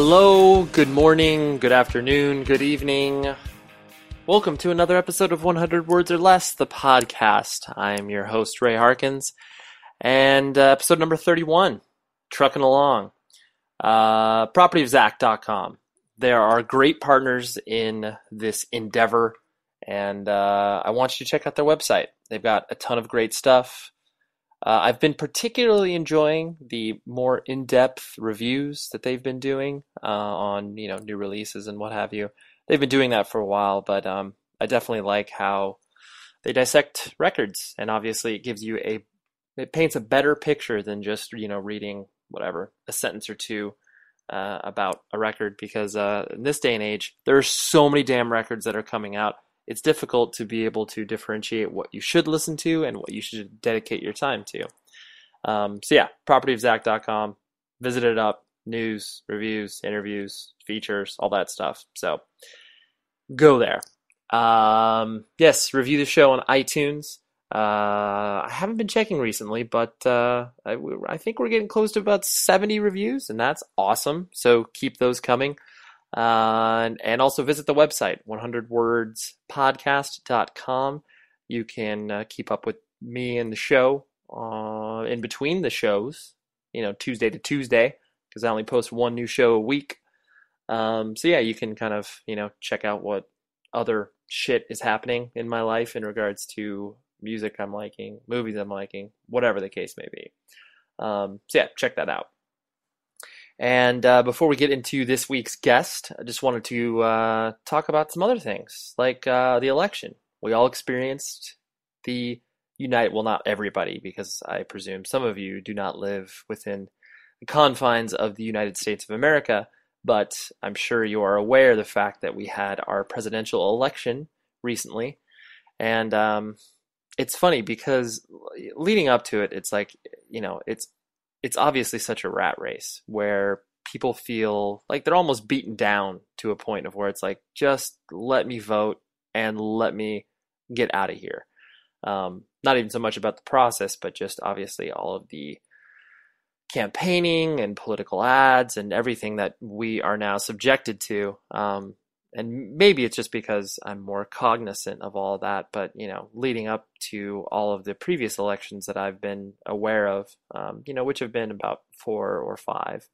Hello, good morning, good afternoon, good evening. Welcome to another episode of 100 Words or Less, the podcast. I am your host, Ray Harkins, and uh, episode number 31, Trucking Along. Uh, propertyofzack.com. There are great partners in this endeavor, and uh, I want you to check out their website. They've got a ton of great stuff. Uh, I've been particularly enjoying the more in-depth reviews that they've been doing uh, on you know new releases and what have you. They've been doing that for a while, but um, I definitely like how they dissect records, and obviously it gives you a it paints a better picture than just you know reading whatever a sentence or two uh, about a record. Because uh, in this day and age, there are so many damn records that are coming out it's difficult to be able to differentiate what you should listen to and what you should dedicate your time to. Um, so yeah, propertyofzack.com. Visit it up. News, reviews, interviews, features, all that stuff. So go there. Um, yes, review the show on iTunes. Uh, I haven't been checking recently, but uh, I, I think we're getting close to about 70 reviews, and that's awesome. So keep those coming. Uh, and, and also visit the website, 100wordspodcast.com. You can uh, keep up with me and the show uh, in between the shows, you know, Tuesday to Tuesday, because I only post one new show a week. Um, so yeah, you can kind of, you know, check out what other shit is happening in my life in regards to music I'm liking, movies I'm liking, whatever the case may be. Um, so yeah, check that out. And uh, before we get into this week's guest, I just wanted to uh, talk about some other things, like uh, the election. We all experienced the Unite, well, not everybody, because I presume some of you do not live within the confines of the United States of America, but I'm sure you are aware of the fact that we had our presidential election recently. And um, it's funny because leading up to it, it's like, you know, it's it's obviously such a rat race where people feel like they're almost beaten down to a point of where it's like just let me vote and let me get out of here. Um, not even so much about the process but just obviously all of the campaigning and political ads and everything that we are now subjected to. Um, and maybe it's just because I'm more cognizant of all that. But you know, leading up to all of the previous elections that I've been aware of, um, you know, which have been about four or five,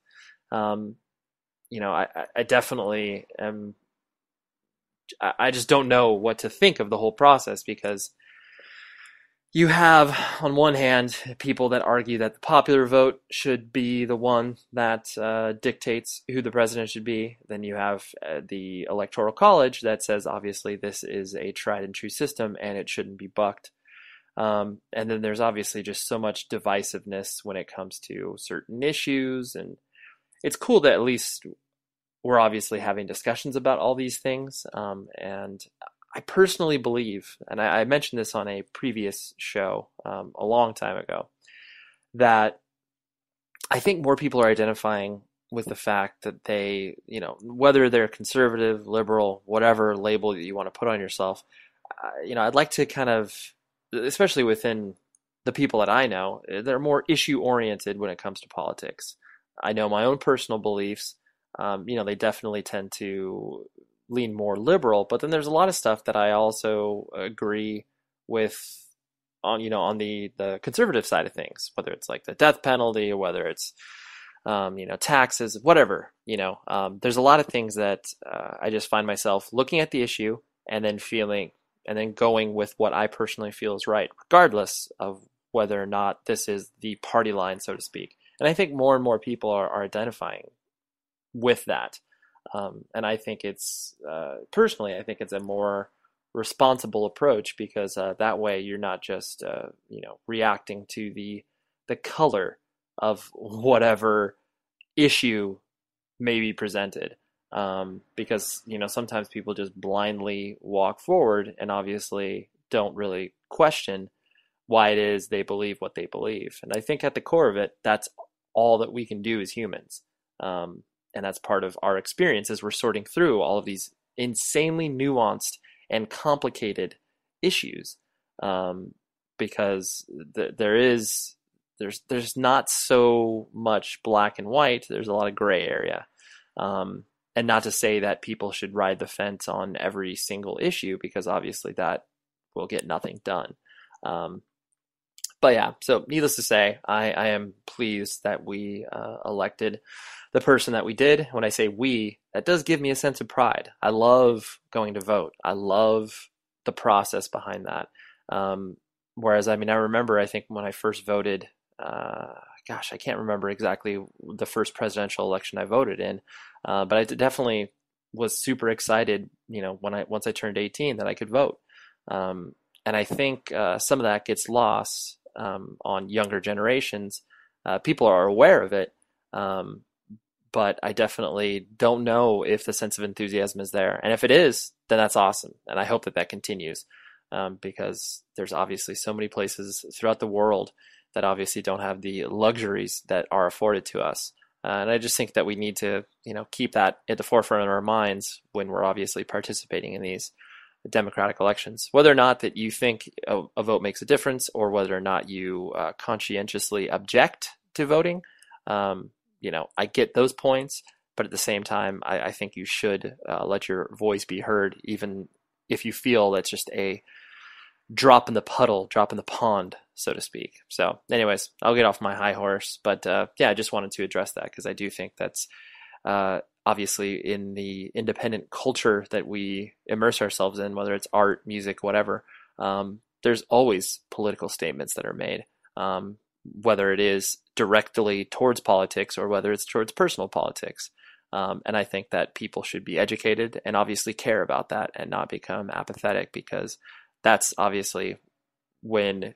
um, you know, I, I definitely am. I just don't know what to think of the whole process because, you have, on one hand, people that argue that the popular vote should be the one that uh, dictates who the president should be. Then you have uh, the Electoral College that says, obviously, this is a tried and true system and it shouldn't be bucked. Um, and then there's obviously just so much divisiveness when it comes to certain issues. And it's cool that at least we're obviously having discussions about all these things. Um, and I personally believe, and I, I, mentioned this on a previous show um, a long time ago, that I think more people are identifying with the fact that they, you know, whether they're conservative, liberal, whatever label that you want to put on yourself, uh, you know, I'd like to kind of, especially within the people that I know, they're more issue oriented when it comes to politics. I know my own personal beliefs. Um, you know, they definitely tend to lean more liberal, but then there's a lot of stuff that I also agree with on you know on the the conservative side of things, whether it's like the death penalty whether it's um, you know taxes, whatever. You know, um, there's a lot of things that uh, I just find myself looking at the issue and then feeling and then going with what I personally feel is right, regardless of whether or not this is the party line, so to speak. And I think more and more people are, are identifying with that. Um, and I think it's uh, personally, I think it's a more responsible approach because uh, that way you're not just uh, you know reacting to the the color of whatever issue may be presented. Um, because you know sometimes people just blindly walk forward and obviously don't really question why it is they believe what they believe. And I think at the core of it, that's all that we can do as humans. Um, and that's part of our experience as we're sorting through all of these insanely nuanced and complicated issues um, because th- there is there's there's not so much black and white there's a lot of gray area. Um, and not to say that people should ride the fence on every single issue because obviously that will get nothing done. Um, but yeah, so needless to say, I, I am pleased that we uh, elected the person that we did. When I say we, that does give me a sense of pride. I love going to vote. I love the process behind that. Um, whereas, I mean, I remember, I think when I first voted, uh, gosh, I can't remember exactly the first presidential election I voted in, uh, but I definitely was super excited, you know, when I once I turned 18 that I could vote. Um, and I think uh, some of that gets lost um, on younger generations. Uh, people are aware of it, um, but I definitely don't know if the sense of enthusiasm is there. And if it is, then that's awesome, and I hope that that continues um, because there's obviously so many places throughout the world that obviously don't have the luxuries that are afforded to us. Uh, and I just think that we need to, you know, keep that at the forefront of our minds when we're obviously participating in these democratic elections. Whether or not that you think a, a vote makes a difference, or whether or not you uh, conscientiously object to voting, um, you know, I get those points. But at the same time, I, I think you should uh, let your voice be heard, even if you feel that's just a drop in the puddle, drop in the pond, so to speak. So, anyways, I'll get off my high horse. But uh, yeah, I just wanted to address that because I do think that's uh, obviously in the independent culture that we immerse ourselves in, whether it's art, music, whatever, um, there's always political statements that are made, um, whether it is directly towards politics or whether it's towards personal politics. Um, and I think that people should be educated and obviously care about that and not become apathetic because that's obviously when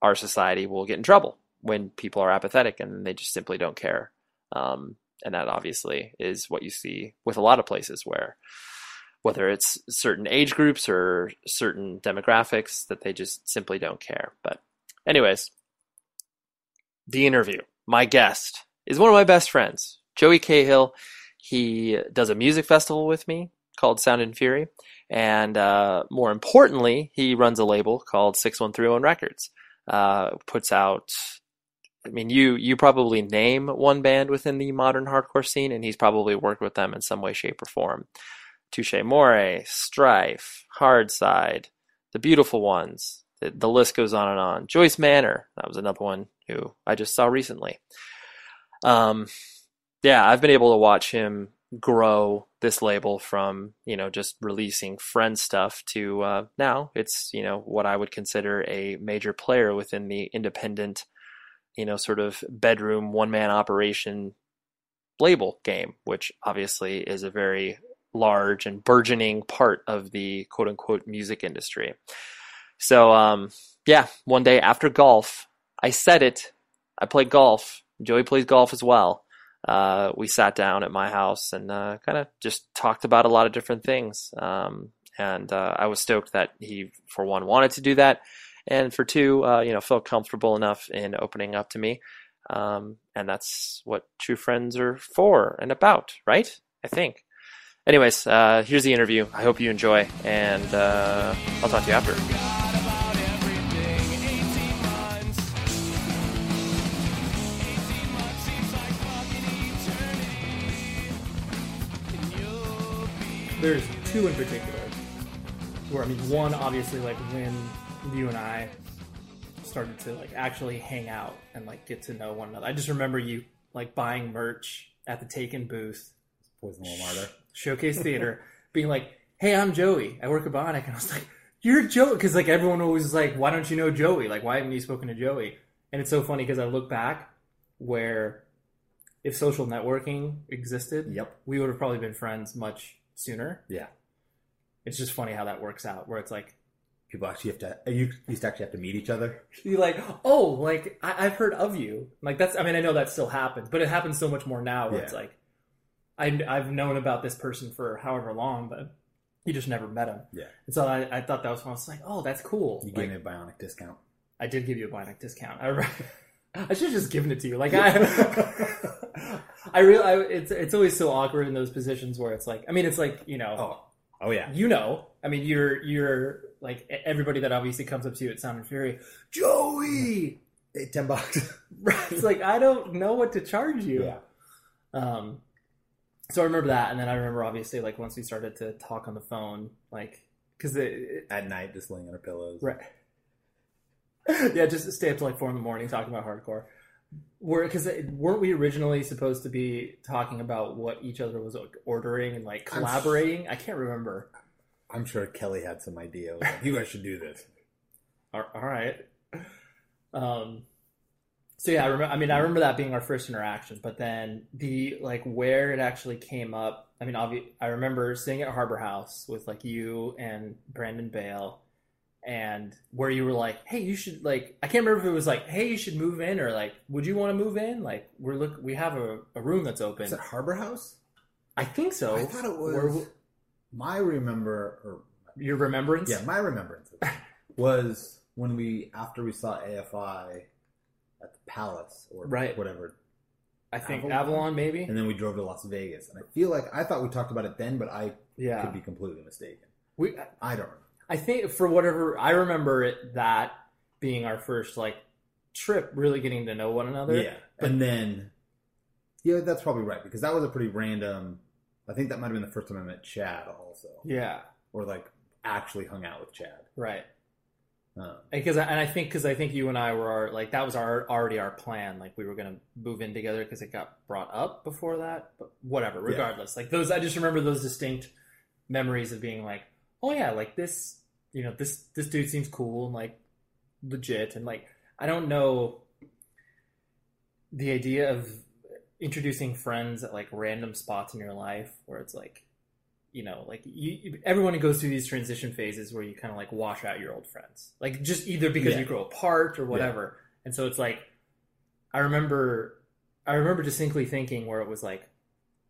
our society will get in trouble when people are apathetic and they just simply don't care. Um, and that obviously is what you see with a lot of places where whether it's certain age groups or certain demographics that they just simply don't care. But anyways, the interview. My guest is one of my best friends, Joey Cahill. He does a music festival with me called Sound and Fury. And uh, more importantly, he runs a label called 6131 Records. Uh, puts out I mean, you you probably name one band within the modern hardcore scene, and he's probably worked with them in some way, shape, or form. Touche Amore, Strife, Hardside, The Beautiful Ones. The, the list goes on and on. Joyce Manor, that was another one who I just saw recently. Um, yeah, I've been able to watch him grow this label from you know just releasing friend stuff to uh, now it's you know what I would consider a major player within the independent you know sort of bedroom one man operation label game, which obviously is a very large and burgeoning part of the quote unquote music industry. So um, yeah, one day after golf, I said it. I played golf. Joey plays golf as well. Uh, we sat down at my house and uh, kind of just talked about a lot of different things. Um, and uh, I was stoked that he, for one, wanted to do that, and for two, uh, you know, felt comfortable enough in opening up to me. Um, and that's what true friends are for and about, right? I think. Anyways, uh, here's the interview. I hope you enjoy, and uh, I'll talk to you after. There's two in particular. Where I mean, one obviously like when you and I started to like actually hang out and like get to know one another. I just remember you like buying merch at the Taken booth, Poison Little Martyr. Eh? Showcase Theater, being like, "Hey, I'm Joey. I work at Bionic," and I was like, "You're Joey," because like everyone always was like, "Why don't you know Joey? Like, why haven't you spoken to Joey?" And it's so funny because I look back where if social networking existed, Yep. we would have probably been friends much sooner. Yeah. It's just funny how that works out, where it's like People actually have to. You used to actually have to meet each other. you're like, oh, like I- I've heard of you. Like that's, I mean, I know that still happens, but it happens so much more now. Where it's like, I, I've known about this person for however long, but you just never met him. Yeah. And so I, I thought that was fun. I was like, oh, that's cool. You Like, gave me a bionic discount. I did give you a Bionic discount. I, I should have just given it to you. Like I, I really, I, it's it's always so awkward in those positions where it's like, I mean, it's like you know, Oh. Oh yeah. you know, I mean, you're you're like everybody that obviously comes up to you at Sound and Fury, Joey. Hey, ten bucks. Right? It's like I don't know what to charge you. yeah. Um, so I remember that, and then I remember obviously like once we started to talk on the phone, like because it, At night, just laying on our pillows. Right. yeah, just stay up till like four in the morning talking about hardcore. Were because weren't we originally supposed to be talking about what each other was ordering and like I'm collaborating? I can't remember. I'm sure Kelly had some idea. Like, you guys should do this. All all right. Um. So yeah, I remember. I mean, I remember that being our first interaction, but then the like where it actually came up. I mean, obvi- I remember sitting at Harbor House with like you and Brandon Bale, and where you were like, "Hey, you should like." I can't remember if it was like, "Hey, you should move in," or like, "Would you want to move in?" Like, we're look, we have a, a room that's open. Is it Harbor House? I think so. I thought it was. Where- my remember, or your remembrance. yeah, my remembrance was when we after we saw AFI at the Palace or Right. whatever, I think Avalon? Avalon, maybe. and then we drove to Las Vegas. And I feel like I thought we talked about it then, but I Yeah, could be completely mistaken. we. I don't. remember. I think for whatever I remember it that being our first like trip, really getting to know one another. Yeah, and then yeah, that's probably right because that was a pretty random. I think that might have been the first time I met Chad, also, Yeah. or like actually hung out with Chad. Right. Um, Because and I think because I think you and I were our, like that was our already our plan. Like we were gonna move in together because it got brought up before that. But whatever. Yeah. Regardless, like those, I just remember those distinct memories of being like, oh yeah, like this. You know, this this dude seems cool and like legit and like I don't know the idea of introducing friends at like random spots in your life where it's like you know like you everyone goes through these transition phases where you kind of like wash out your old friends like just either because Yeah. you grow apart or whatever and so it's like i remember i remember distinctly thinking where it was like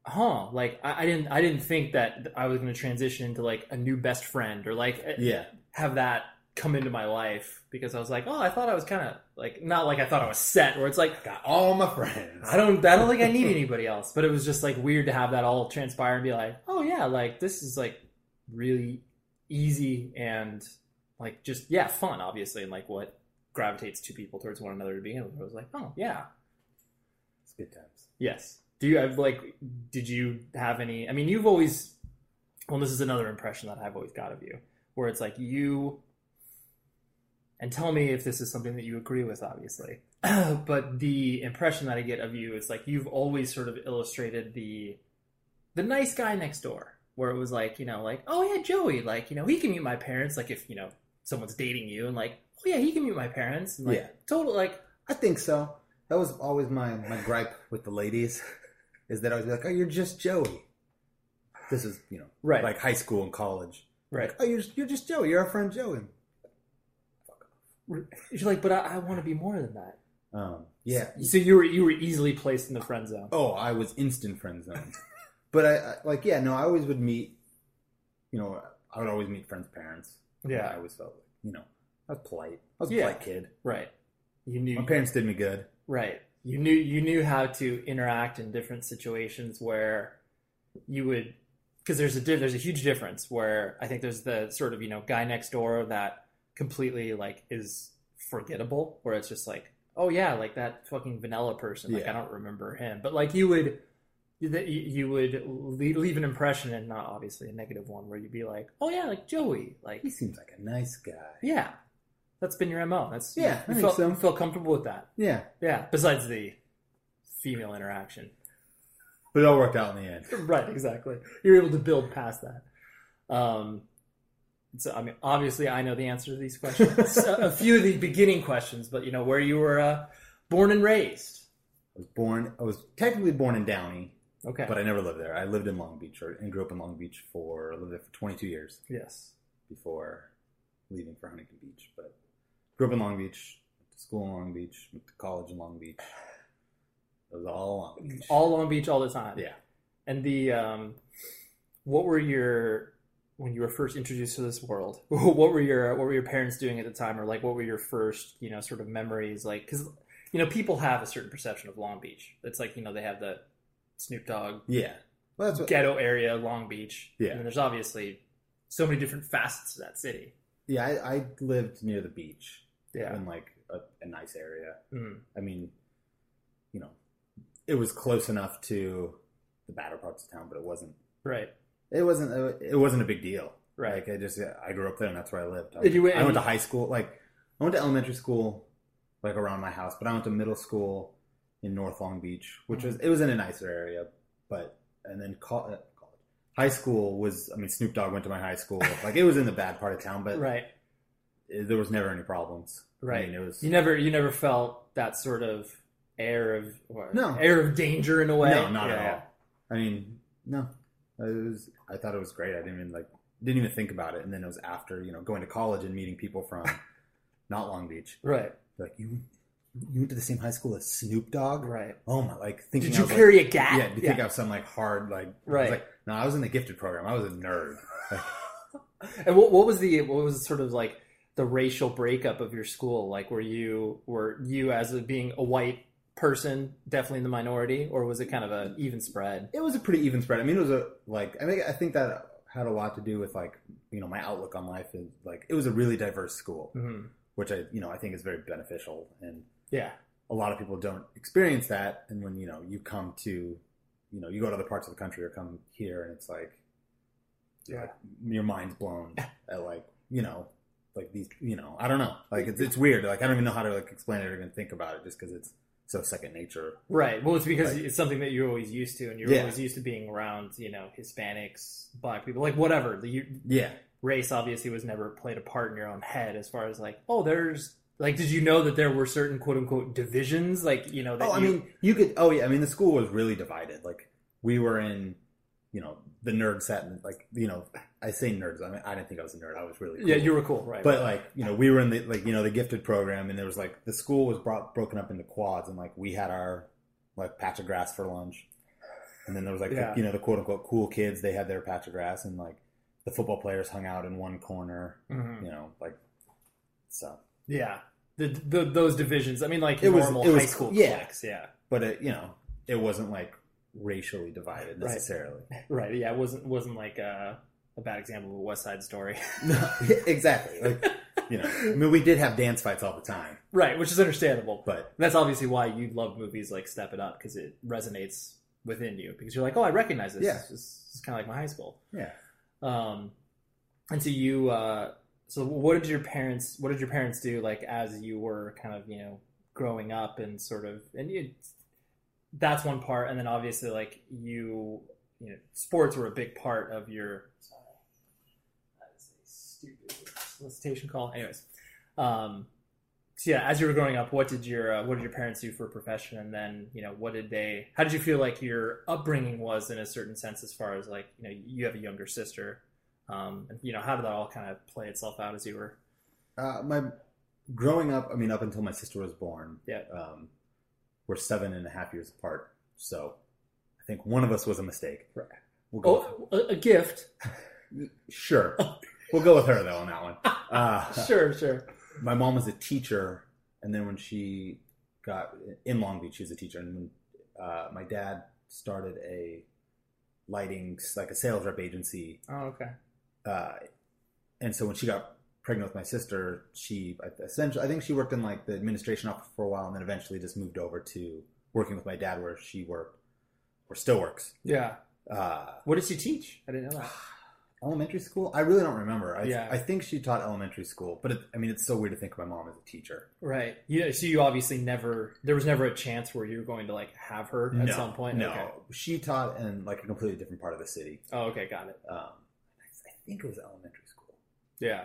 huh like i, I didn't i didn't think that i was going to transition into like a new best friend or like eh, yeah, have that come into my life because i was like oh i thought i was kind of like not like i thought i was set where it's like got all my friends. I don't I don't think I need anybody else. But it was just like weird to have that all transpire and be like, oh yeah, like this is like really easy and like just yeah, fun, obviously, and like what gravitates two people towards one another to begin with. I was like, oh yeah. It's good times. Yes. Do you have like did you have any I mean you've always well this is another impression that I've always got of you, where it's like you and tell me if this is something that you agree with, obviously. but the impression that I get of you is like you've always sort of illustrated the the nice guy next door, where it was like, you know, like, oh yeah, Joey, like, you know, he can meet my parents. Like, if you know someone's dating you, and like, oh yeah, he can meet my parents. And, like, Yeah. total like, I think so. That was always my my gripe with the ladies, is that I was like, oh, you're just Joey. This is you know Right. like high school and college. right. Oh, you're you're just Joey. You're our friend Joey. You're like, but I, I want to be more than that. Um, yeah. So you were you were easily placed in the friend zone. Oh, I was instant friend zone. but I, I like yeah no I always would meet. You know I would always meet friends' parents. Yeah. I always felt like you know I was polite. I was a Yeah. polite kid. Right. You knew. My parents did me good. Right. You knew you knew how to interact in different situations where you would because there's a there's a huge difference where I think there's the sort of you know guy next door that completely like is forgettable where it's just like oh yeah like that fucking vanilla person like Yeah. I don't remember him but like you would that you, would leave an impression and not obviously a negative one where you'd be like oh yeah like Joey like He seems like a nice guy. yeah that's been your mo that's Yeah, I you think felt, so. feel comfortable with that Yeah, yeah, besides the female interaction. but it all worked out in the end. Right, exactly. You're able to build past that. Um, so, I mean, obviously, I know the answer to these questions. a, few of the beginning questions, but you know, where you were uh, born and raised. I was born. I was technically born in Downey, Okay. but I never lived there. I lived in Long Beach or, and grew up in Long Beach for I lived there for 22 years yes. before leaving for Huntington Beach. But grew up in Long Beach, went to school in Long Beach, went to college in Long Beach. It was all Long Beach. All Long Beach, all the time. yeah. And the um, what were your when you were first introduced to this world? What were your what were your parents doing at the time, or like what were your first you know sort of memories? Like because you know people have a certain perception of Long Beach. It's like you know they have the Snoop Dogg Yeah. Well, that's what, ghetto area, Long Beach. Yeah. and there's obviously so many different facets to that city. yeah. I, I lived near the beach Yeah, in like a, a nice area. Mm. I mean, you know, it was close enough to the better parts of town, but it wasn't. right. It wasn't. It wasn't a big deal. Right. Like I just I grew up there and that's where I lived. I, Did you- I went to high school. Like I went to elementary school, like around my house, but I went to middle school in North Long Beach, which was Mm-hmm. it was in a nicer area, but and then uh, college, high school was. I mean, Snoop Dogg went to my high school. like it was in the bad part of town, but Right, there was never any problems. Right. I mean, it was You never you never felt that sort of air of what, No. air of danger in a way. No, not Yeah. at all. I mean, no. It was. I thought it was great. I didn't even like. Didn't even think about it. And then it was after you know going to college and meeting people from not Long Beach. Right, Like you, you went to the same high school as Snoop Dogg. right. Oh my! Like thinking. Did you carry like, a gat? Yeah. Do you think I was some like hard like? I Right. was like no, I was in the gifted program. I was a nerd. And what, what was the what was sort of like the racial breakup of your school? Like, were you were you as a, being a white person definitely in the minority, or was it kind of an even spread? it was a pretty even spread. I mean, it was a like. I think I think that had a lot to do with like you know my outlook on life is like it was a really diverse school, hmm which I you know I think is very beneficial and Yeah, a lot of people don't experience that and when you know you come to you know you go to other parts of the country or come here and it's like Yeah. like, your mind's blown at like you know like these you know i don't know. Like it's, it's weird. Like i don't even know how to like explain it or even think about it just because it's so second nature. Right. Well, it's because Like- it's something that you're always used to, and you're Yeah. always used to being around, you know, Hispanics, Black people, like whatever. The you, yeah. race obviously was never played a part in your own head as far as like, oh, there's like, did you know that there were certain quote unquote divisions, like you know that oh i you- mean you could oh yeah. I mean the school was really divided. Like we were in you know the nerd sat and like you know i say nerds i mean i didn't think i was a nerd i was really cool. yeah, you were cool, right? But like you know, we were in the like you know the gifted program, and there was like the school was brought broken up into quads, and like we had our like patch of grass for lunch, and then there was like Yeah. the, you know the quote unquote cool kids, they had their patch of grass, and like the football players hung out in one corner, Mhm. you know, like so. Yeah, the, the those divisions. I mean, like It was- normal it was- school yeah. cliques. Yeah, But it you know it wasn't like racially divided necessarily. right. Yeah, it wasn't wasn't like a, a bad example of a West Side Story. No, exactly. Like you know, I mean, we did have dance fights all the time, right, which is understandable. but That's obviously why you love movies like Step It Up because it resonates within you because you're like, oh, I recognize this. Yeah. This, is- kind of like my high school. yeah. Um, and so you, uh, so what did your parents, what did your parents do like as you were kind of, you know, growing up and sort of, and you, that's one part. And then obviously like you you know sports were a big part of your. Sorry, that is a stupid solicitation call. Anyways, um, so yeah, as you were growing up, what did your uh, what did your parents do for a profession, and then you know what did they? How did you feel like your upbringing was in a certain sense, as far as like you know you have a younger sister, um, and you know how did that all kind of play itself out as you were? Uh, my growing up, I mean, up until my sister was born, Yeah. um, we're seven and a half years apart. So I think one of us was a mistake. Right. We'll go Oh, a, a gift. sure. we'll go with her though on that one. Uh, Sure, sure. my mom was a teacher, and then when she got in Long Beach, she was a teacher, and when uh, my dad started a lighting, like a sales rep agency, Oh, okay. uh, and so when she got pregnant with my sister, she essentially, I think she worked in like the administration office for a while, and then eventually just moved over to working with my dad, where she worked, or still works. Yeah. Uh, What did she teach? I didn't know that. elementary school? I really don't remember. I, Yeah. I think she taught elementary school, but it, I mean, it's so weird to think of my mom as a teacher. Right. You know, so you obviously never. There was never a chance where you were going to like have her at no, some point. No, Okay. she taught in like a completely different part of the city. Oh, okay. Got it. Um, I think it was elementary school. Yeah.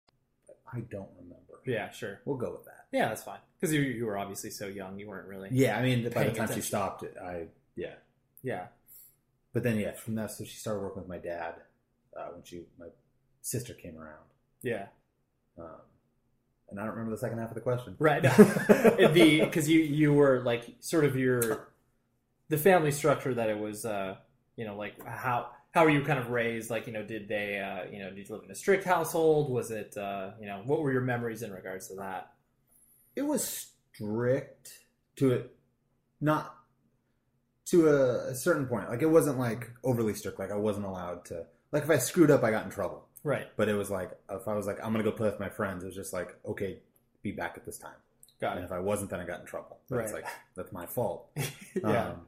I don't remember. Yeah. Sure. We'll go with that. Yeah, that's fine. Because you you were obviously so young, you weren't really. Yeah, I mean, by the time she stopped it, I yeah. Yeah. But then yeah, from that, so she started working with my dad uh, when she my sister came around, Yeah. um, and I don't remember the second half of the question. Right. the because you you were like sort of your the family structure that it was uh you know like how how were you kind of raised like you know did they uh you know did you live in a strict household was it uh you know what were your memories in regards to that it was strict to it, not to a, a certain point. Like it wasn't like overly strict. Like I wasn't allowed to. Like if I screwed up, I got in trouble. right But it was like if I was like I'm gonna go play with my friends, it was just like okay, be back at this time. got And it if I wasn't, then I got in trouble. That's Right. like that's my fault. yeah Um,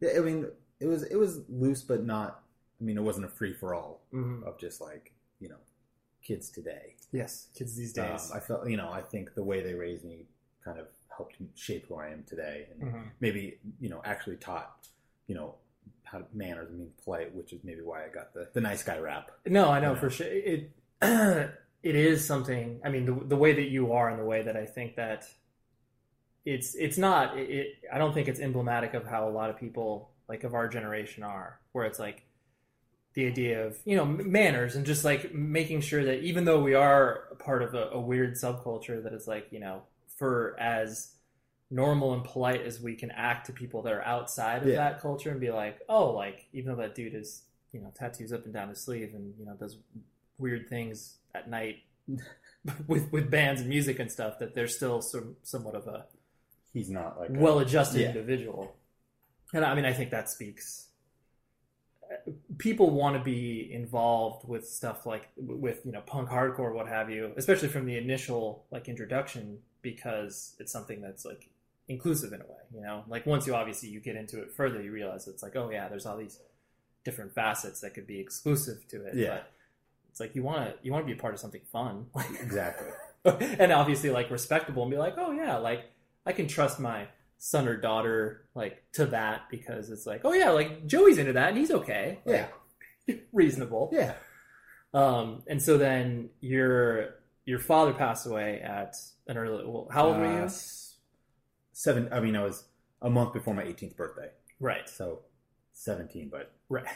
yeah, I mean, it was it was loose, but not. I mean, it wasn't a free for all Mhm. of just like you know, kids today. yes kids these Um, days I felt you know, I think the way they raised me kind of helped shape who I am today, and Mhm. maybe you know actually taught you know how to manners and being polite, which is maybe why I got the the nice guy rap. No, I know you know. for sure. It it is something. I mean, the the way that you are, and the way that I think that it's it's not. It I don't think it's emblematic of how a lot of people like of our generation are, where it's like the idea of you know manners and just like making sure that even though we are part of a, a weird subculture that is like you know for as normal and polite as we can act to people that are outside of Yeah. that culture and be like oh like even though that dude is you know tattoos up and down his sleeve and you know does weird things at night with with bands and music and stuff that they're still some, somewhat of a He's not like well-adjusted Yeah. individual and i mean i think that speaks people want to be involved with stuff like with you know punk hardcore what have you especially from the initial like introduction because it's something that's like inclusive in a way. You know, like once you obviously you get into it further, you realize it's like, oh yeah, there's all these different facets that could be exclusive to it. Yeah. But it's like you want to you want to be a part of something fun, like exactly. and obviously like respectable and be like, oh yeah, like I can trust my son or daughter like to that because it's like, oh yeah, like Joey's into that and he's okay. Yeah. Like, reasonable. Yeah. Um, and so then your your father passed away at an early. Well, how old were Uh, you? Seven. I mean, I was a month before my 18th birthday, Right, so 17, but right,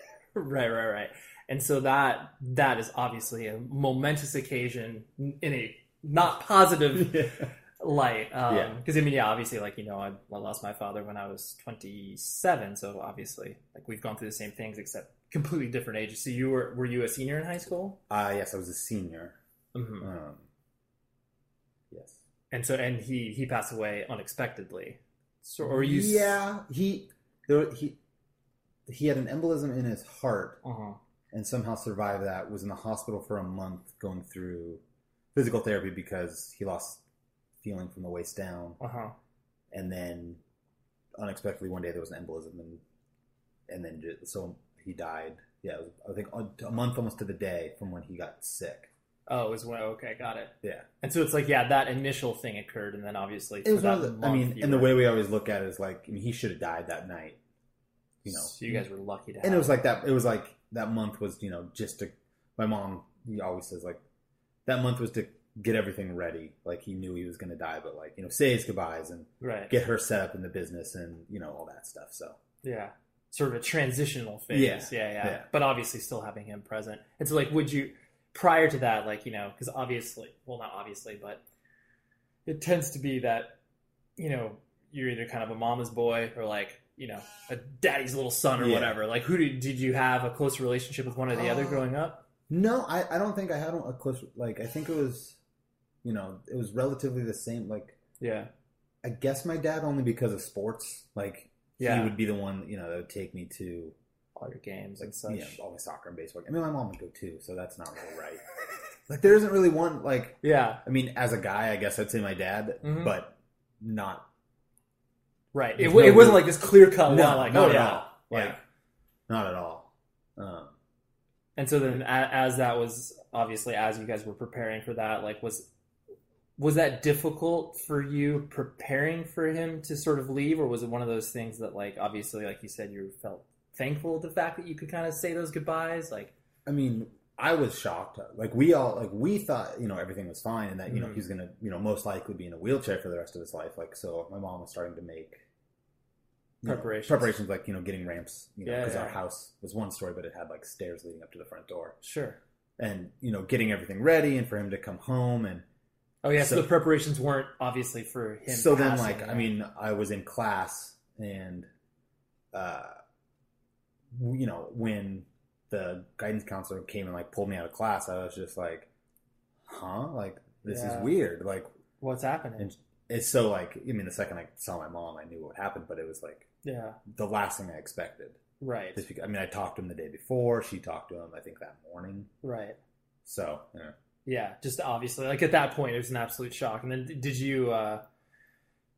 right, right, right. And so that that is obviously a momentous occasion in a not positive light. Um, Yeah. Because I mean, yeah, obviously, like you know, I, lost my father when I was twenty seven. So obviously, like we've gone through the same things except completely different ages. So you were were you a senior in high school? uh, yes, I was a senior. Mm-hmm. Um, yes. And so and he he passed away unexpectedly. So or you? Yeah, he there, he he had an embolism in his heart Uh-huh. and somehow survived that. Was in the hospital for a month going through physical therapy because he lost feeling from the waist down, Uh huh. and then unexpectedly one day there was an embolism and and then ju- so he died. Yeah, was, I think a- a month almost to the day from when he got sick. Oh, it was when okay, got it. Yeah. And so it's like yeah, that initial thing occurred, and then obviously It was for one that of the, I mean, and the way we always look at it is like, I mean, he should have died that night. You know, so you guys were lucky to. Have and it was like that. It was like that month was, you know, just to. My mom, he always says like, that month was to get everything ready. Like he knew he was going to die, but like you know, say his goodbyes and right. get her set up in the business and you know all that stuff. So Yeah. Sort of a transitional phase. Yeah. Yeah, yeah. Yeah. But obviously still having him present. And so like would you prior to that, like, you know, because obviously well not obviously, but it tends to be that, you know, you're either kind of a mama's boy or like, you know, a daddy's little son or Yeah. whatever. Like who did did you have a close relationship with one or the other Uh, growing up? no, I, I don't think I had a close. Like I think it was, you know, it was relatively the same. Like Yeah. I guess my dad only because of sports. Like Yeah. he would be the one you know that would take me to All your games and such. know all my soccer and baseball. I mean, my mom would go too, so that's not really right. like there isn't really one like. Yeah. I mean, as a guy, I guess I'd say my dad, Mhm. but not Right. It, no it wasn't like this clear cut no, like not oh at yeah. all. Like yeah. not at all. Um, And so then, as that was obviously as you guys were preparing for that, like was was that difficult for you preparing for him to sort of leave, or was it one of those things that, like, obviously, like you said, you felt thankful the fact that you could kind of say those goodbyes, like, I mean, I was shocked. Like we all, like we thought, you know, everything was fine, and that you know Mhm. he was gonna, you know, most likely be in a wheelchair for the rest of his life. Like so, my mom was starting to make you know, Preparations. preparations, like you know, getting ramps, you know, Yeah, because yeah. our house was one story, but it had like stairs leading up to the front door, sure. and you know, getting everything ready, and for him to come home, and Oh yeah, so, So- the preparations weren't obviously for him. so then like i mean i was in class and uh you know when the guidance counselor came and like pulled me out of class i was just like huh like this Yeah. is weird like what's happening? and it's so like i mean the second i saw my mom i knew what happened but it was like yeah, the last thing i expected right, because, i mean i talked to him the day before she talked to him i think that morning right. so yeah. Yeah, just obviously, like at that point, it was an absolute shock. And then, did you, uh,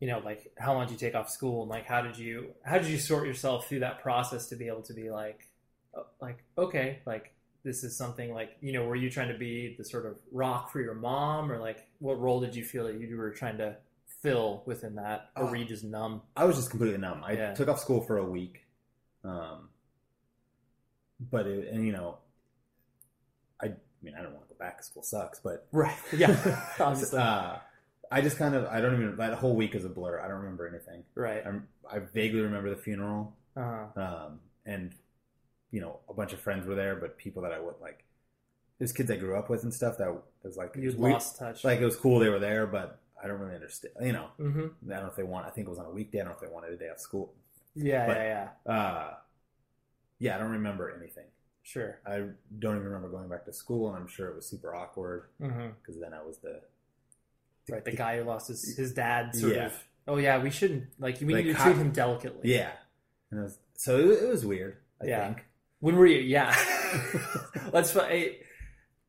you know, like how long did you take off school, and like how did you, how did you sort yourself through that process to be able to be like, uh, like okay, like this is something like you know, were you trying to be the sort of rock for your mom, or like what role did you feel that you were trying to fill within that, or were you just numb? I was just completely numb. I Yeah. took off school for a week, um, but it, and you know, I, I mean, I don't want to back. School sucks, but Right. Yeah. Obviously. uh, I just kind of I don't even that whole week is a blur. I don't remember anything. right. I'm, I vaguely remember the funeral, Uh, um, and you know, a bunch of friends were there, but people that I would like, there's kids I grew up with and stuff that was like it you lost touch. Like it was cool they were there, but I don't really understand. You know, hmm I don't know if they want. I think it was on a weekday. I don't know if they wanted a day off school. Yeah, But- yeah, yeah. Uh, yeah, I don't remember anything. Sure. I don't even remember going back to school, and I'm sure it was super awkward because then I was the Right, the guy who lost his, his dad sort Yeah. of. Oh yeah, we shouldn't like we Like, need to treat him delicately. yeah, and it was, so it, it was weird. I Yeah. think When were you? Yeah. Let's. eh,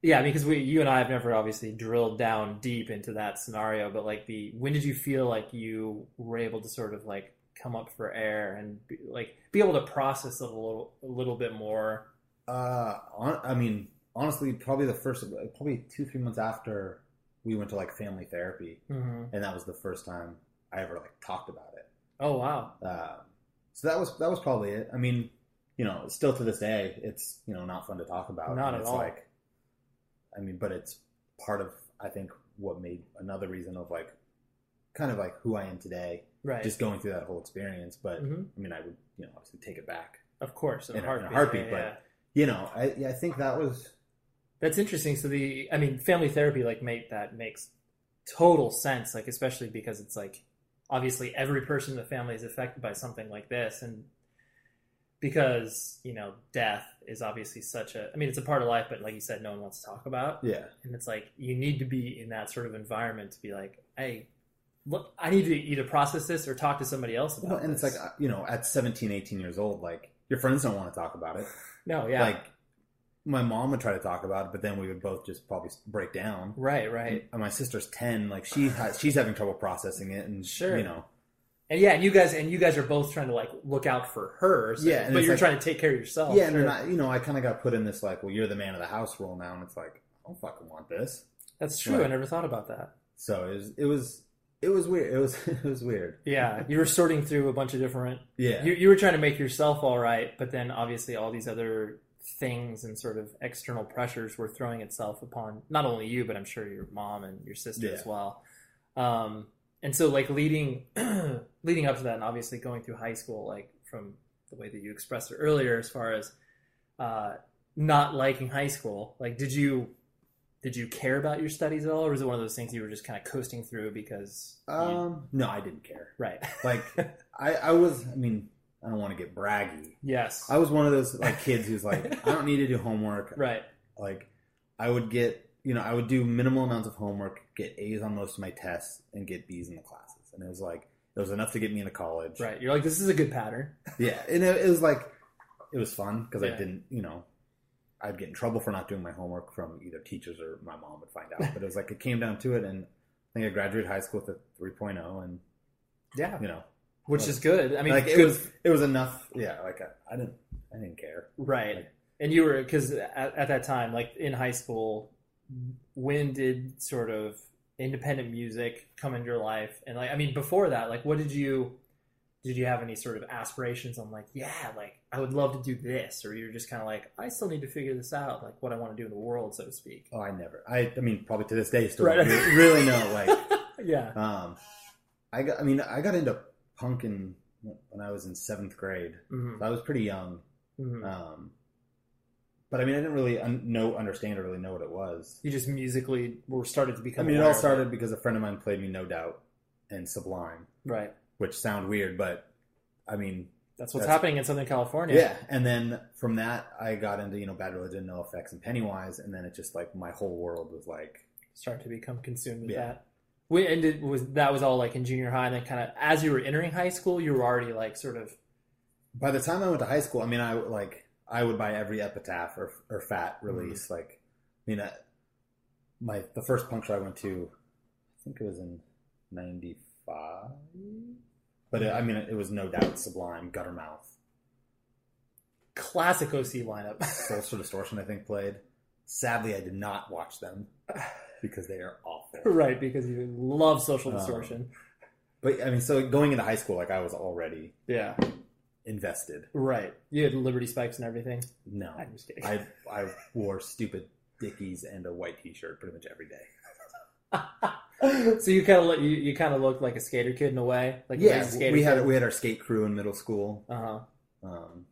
yeah, because we, you and I have never obviously drilled down deep into that scenario, but like the when did you feel like you were able to sort of like come up for air and be, like be able to process it a little a little bit more? Uh, on, I mean, honestly, probably the first, probably two, three months after we went to like family therapy, Mhm. and that was the first time I ever like talked about it. Oh wow, Um, so that was that was probably it. I mean, you know, still to this day, it's you know not fun to talk about. Not at it's all. Like, I mean, but it's part of I think what made another reason of like, kind of like who I am today. Right. Just going through that whole experience, but Mhm. I mean, I would you know obviously take it back of course, in, a, in a heartbeat, heartbeat. yeah, but yeah. You know, I I think that was That's interesting. So the, I mean, family therapy like make that makes total sense. Like especially because it's like obviously every person in the family is affected by something like this, and because you know death is obviously such a. I mean, it's a part of life, but like you said, no one wants to talk about. yeah. And it's like you need to be in that sort of environment to be like, hey, look, I need to either process this or talk to somebody else about Well, and this. it's like you know, at 17, 18 years old, like your friends don't want to talk about it. No, yeah, Like my mom would try to talk about it, but then we would both just probably break down. right, right. And my sister's ten, like she has, she's having trouble processing it, and Sure. you know, And yeah, and you guys and you guys are both trying to like look out for her. So, Yeah, and but you're like- trying to take care of yourself. yeah. And sure. then I, you know, I kind of got put in this like, well, you're the man of the house role now, and it's like, I don't fucking want this. That's true. I never thought about that. So it was, it was, it was weird. It was, it was weird. Yeah, you were sorting through a bunch of different. Yeah. You you were trying to make yourself all right, but then obviously all these other things and sort of external pressures were throwing itself upon not only you, but I'm sure your mom and your sister as well. Um, and so like leading leading up to that, and obviously going through high school, like from the way that you expressed it earlier, as far as uh, not liking high school, like did you did you care about your studies at all, or was it one of those things you were just kind of coasting through because you- Um, no, I didn't care. right? Like, I, I was. I mean, I don't want to get braggy. yes, I was one of those like kids who's like, I don't need to do homework. right. Like, I would get, you know, I would do minimal amounts of homework, get A's on most of my tests, and get B's in the classes, and it was like it was enough to get me into college. Right. You're like, this is a good pattern. Yeah, and it, it was like it was fun because Yeah. I didn't, you know, I'd get in trouble for not doing my homework from either teachers or my mom would find out. but it was like it came down to it, and I think I graduated high school with a 3.0, and Yeah. you know, Which is good. I mean, like it was it was enough. Yeah, like I, I didn't I didn't care. right. like- and you were, because at, at that time, like in high school, when did sort of independent music come into your life? And like, I mean, before that, like, what did you, did you have any sort of aspirations on like, yeah, like, I would love to do this? Or you're just kind of like, I still need to figure this out, like what I want to do in the world, so to speak. Oh, I never. I I mean, probably to this day, still Right. don't really know. Like, Yeah. um, I got. I mean, I got into punk in when I was in seventh grade. Mhm. So I was pretty young. Mhm. Um, but I mean, I didn't really un- know, understand, or really know what it was. You just musically were started to become. I mean, it all started because a friend of mine played me No Doubt and Sublime, Right. Which sound weird, but I mean, That's what's That's- happening in Southern California. yeah. And then from that, I got into you know Bad Religion, NOFX, and Pennywise, and then it just like my whole world was like, start to become consumed with Yeah. that. We ended was that was all like in junior high, and then kind of as you were entering high school, you were already like sort of by the time I went to high school, I mean, I like I would buy every Epitaph or or Fat mm-hmm. release. Like, I mean, I, my the first punk show I went to, I think it was in '95, but it, I mean, it was no doubt Sublime, Guttermouth, classic OC lineup. Social Distortion. I think played. Sadly, I did not watch them because they are awful. right, because you love social Um, distortion. But I mean, so going into high school, like I was already yeah, invested. right. You had Liberty Spikes and everything. No, I'm just kidding. I I wore stupid Dickies and a white T-shirt pretty much every day. so you kind of you, you kind of looked like a skater kid in a way, like Yeah, skater we had kid. we had our skate crew in middle school. Uh huh. Um,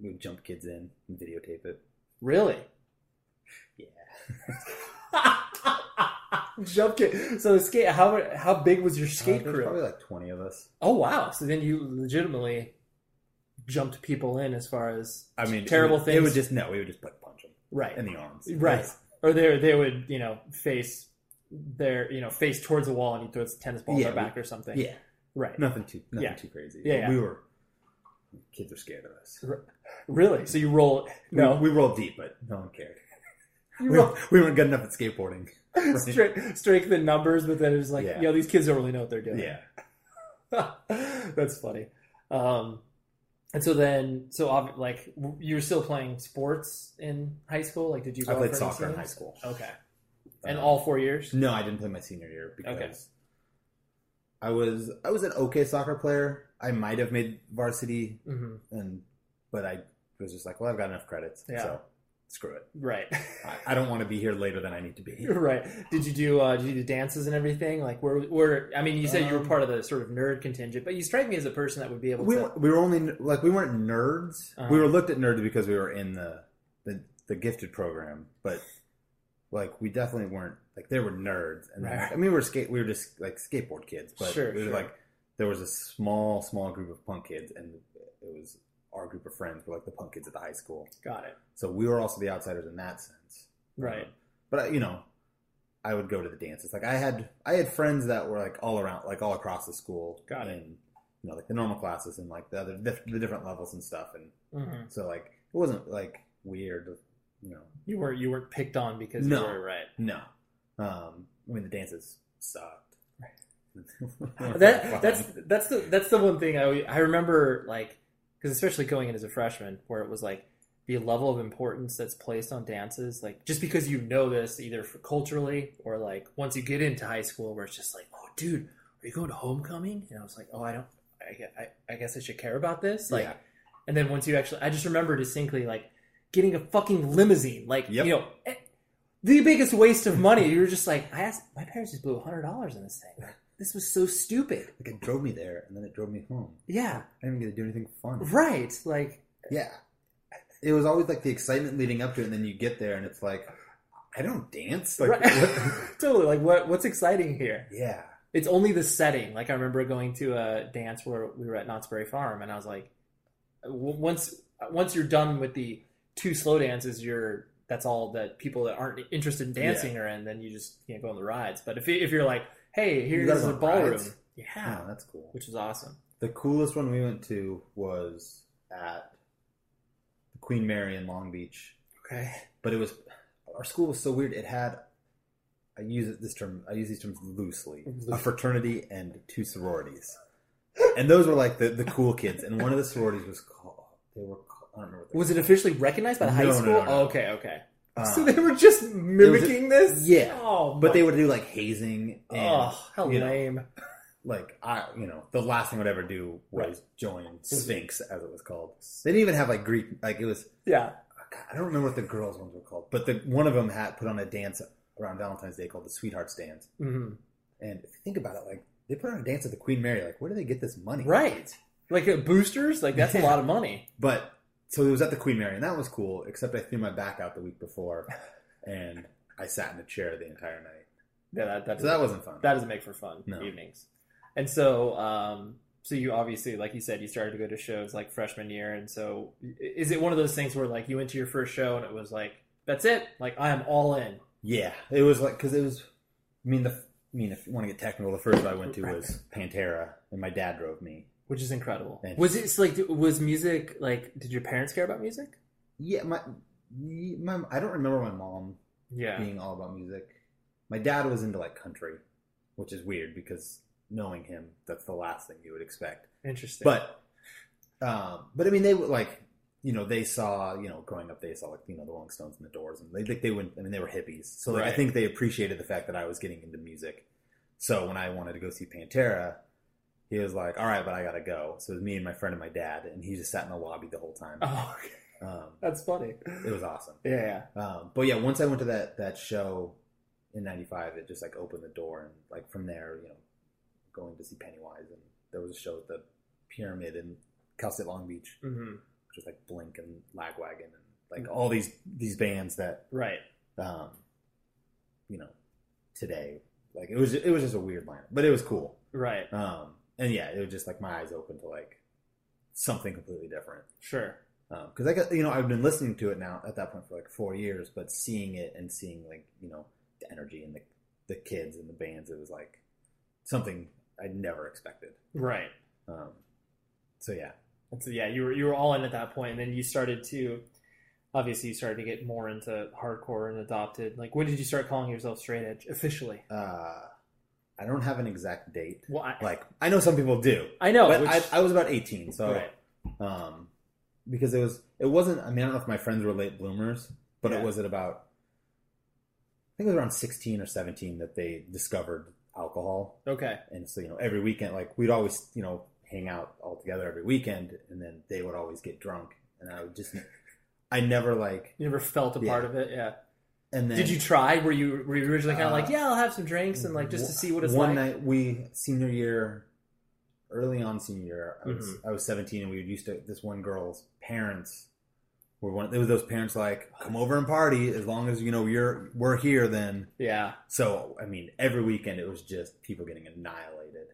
we would jump kids in and videotape it. Really? Yeah, Jump kid. So the skate. How how big was your Uh, skate there's crew? Probably like twenty of us. Oh wow! So then you legitimately jumped people in as far as I mean, terrible it would, things. It would just no, we would just like punch them right, in the arms. right, It's- or they they would you know face their you know face towards the wall and you throw a tennis ball Yeah, in their back we- or something. Yeah, right. nothing too nothing Yeah. too crazy. Yeah, yeah. we were kids are scared of us. Really? So you roll? No. we, we rolled deep, but no one cared. We, were- we weren't good enough at skateboarding. Right. straight, strengthen numbers, but then it was like, Yeah. yo, these kids don't really know what they're doing. Yeah. That's funny. Um, and so then, so like, you were still playing sports in high school? Like, did you? I played soccer in high school. Okay. And Um, all four years? No, I didn't play my senior year because Okay. I was I was an okay soccer player. I might have made varsity, Mhm. and but I was just like, well, I've got enough credits, Yeah. so screw it. Right. I, I don't want to be here later than I need to be. right. Did you do? Uh, did you do dances and everything? Like, where? Where? I mean, you said you were Um, part of the sort of nerd contingent, but you strike me as a person that would be able We to. were, we were only like we weren't nerds. Uh-huh. We were looked at nerds because we were in the, the the gifted program, but like we definitely weren't like there were nerds. And Right. I mean, we were skate we were just like skateboard kids, but Sure, we were sure. like there was a small small group of punk kids, and it was our group of friends were like the punk kids at the high school. Got it. So we were also the outsiders in that sense. Right. Um, but you know, I would go to the dances. Like I had, I had friends that were like all around, like all across the school. Got it. in, You know, like the normal classes and like the other, the different levels and stuff. And Mhm. so like it wasn't like weird. You You weren't. You weren't picked on because No. you were right. no. Um, I mean the dances sucked. that that's that's the that's the one thing I I remember like because especially going in as a freshman where it was like the level of importance that's placed on dances like just because you know this either culturally or like once you get into high school where it's just like oh dude are you going to homecoming and I was like oh I don't I, I, I guess I should care about this like Yeah. and then once you actually I just remember distinctly like getting a fucking limousine like Yep. you know eh, the biggest waste of money you were just like I asked my parents just blew a hundred dollars in this thing this was so stupid like it drove me there and then it drove me home. yeah I didn't even get to do anything fun. right like Yeah. It was always like the excitement leading up to it, and then you get there and it's like, I don't dance. Like, right. totally like what what's exciting here yeah. it's only the setting like i remember going to a dance where we were at knott's berry farm and i was like once once you're done with the two slow dances you're that's all that people that aren't interested in dancing are in then you just can't go on the rides but if, if you're like hey here's a ballroom rides? yeah Oh, that's cool. which is awesome The coolest one we went to was at the Queen Mary in Long Beach, okay but it was our school was so weird. It had I use this term. I use these terms loosely. A fraternity and two sororities, and those were like the, the cool kids. And one of the sororities was called. They were. Called, I don't remember. What was it officially recognized by the high No, no, school no, no. Oh, okay okay Uh, so they were just mimicking this Yeah, oh but they would do like hazing. And, oh how you know, lame like I, you know, the last thing I would ever do was Right. join Sphinx, as it was called. They didn't even have like Greek, like it was. yeah I don't remember what the girls' ones were called, but the one of them had put on a dance around Valentine's Day called the Sweethearts Dance. hmm And if you think about it, like they put on a dance at the Queen Mary, like where do they get this money? Right. Like uh, boosters, like that's a Yeah. lot of money. But so it was at the Queen Mary, and that was cool. Except I threw my back out the week before, and I sat in a chair the entire night. Yeah, that that, So that wasn't fun. That doesn't make for fun No. evenings. And so, um, so you obviously, like you said, you started to go to shows like freshman year, and so is it one of those things where like you went to your first show and it was like that's it, like I am all in. Yeah, it was like because it was. I mean, the I mean, if you want to get technical, the first I went to was Pantera, and my dad drove me. Which is incredible. Thank Was it like was music like? Did your parents care about music? Yeah, my, my I don't remember my mom Yeah, being all about music. My dad was into like country, which is weird because knowing him, that's the last thing you would expect. interesting. But, um, but I mean, they were like, you know, they saw, you know, growing up, they saw like, you know, the Rolling Stones and the Doors, and they like they went. I mean, they were hippies, so like, I think they appreciated the fact that I was getting into music. So when I wanted to go see Pantera, he was like, "All right, but I gotta go." So it was me and my friend and my dad, and he just sat in the lobby the whole time. oh, okay. Um, that's funny. it was awesome. Yeah, yeah. Um, but yeah, once I went to that that show in '95, it just like opened the door, and like from there, you know, going to see Pennywise, and there was a show at the Pyramid in Cal State Long Beach, hmm which was like Blink and Lagwagon, and like all these these bands that, Right. um, you know, today, like it was it was just a weird lineup, but it was cool. Right. Um, and yeah, it was just like my eyes open to like something completely different Sure. because I got you know I've been listening to it now at that point for like four years, but seeing it and seeing like you know the energy and the the kids and the bands, it was like something I never expected. Right. Um, so yeah, And so yeah, you were you were all in at that point, and then you started to. obviously you started to get more into hardcore and adopted. Like, when did you start calling yourself straight edge officially? Uh, I don't have an exact date. Well, I, Like I know some people do. I know, but which- I, I was about eighteen, so Right. um, because it was it wasn't. I mean, I don't know if my friends were late bloomers, but Yeah. it was at about I think it was around sixteen or seventeen that they discovered alcohol, okay, and so you know every weekend, like we'd always you know hang out all together every weekend, and then they would always get drunk, and I would just I never like you never felt a Yeah. part of it. Yeah. And then Did you try? Were you were you originally kind of Uh, like, yeah, I'll have some drinks and like just to see what it's like? one like? night we senior year early on senior year i was Mm-hmm. i was 17 and we used to this one girl's parents were one It was those parents like come over and party as long as you know you're we're here then Yeah. so i mean every weekend it was just people getting annihilated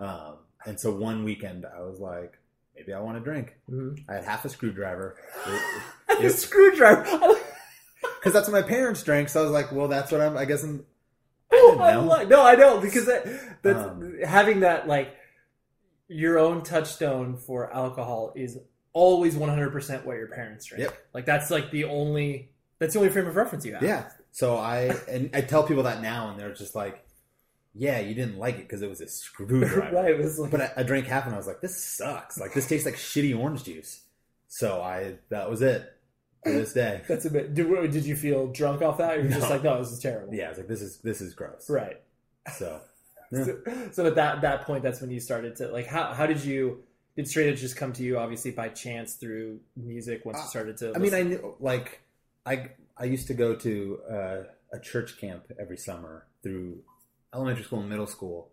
Wow. um and so one weekend i was like maybe i want to drink Mhm. i had half a screwdriver A screwdriver. Because that's what my parents drank so i was like well that's what i'm i guess i'm Oh, I I didn't know. like- no, I know because that, that's Um, having that like your own touchstone for alcohol is always 100% what your parents drink. Yep. Like that's like the only that's the only frame of reference you have. Yeah. So I and I tell people that now, and they're just like, "Yeah, you didn't like it because it was a screwdriver." right. It was like But I, I drank half, and I was like, "This sucks. Like this tastes like shitty orange juice." So I that was it to this day. that's a bit. Did, did you feel drunk off that? Or you're just like, no, this is terrible. Yeah, I was like, "This is this is gross." Right. So yeah. So, so at that that point, that's when you started to like. How how did you did straight edge just come to you? Obviously by chance through music. Once you started to. Uh, I mean, I knew like I I used to go to uh, a church camp every summer through elementary school and middle school.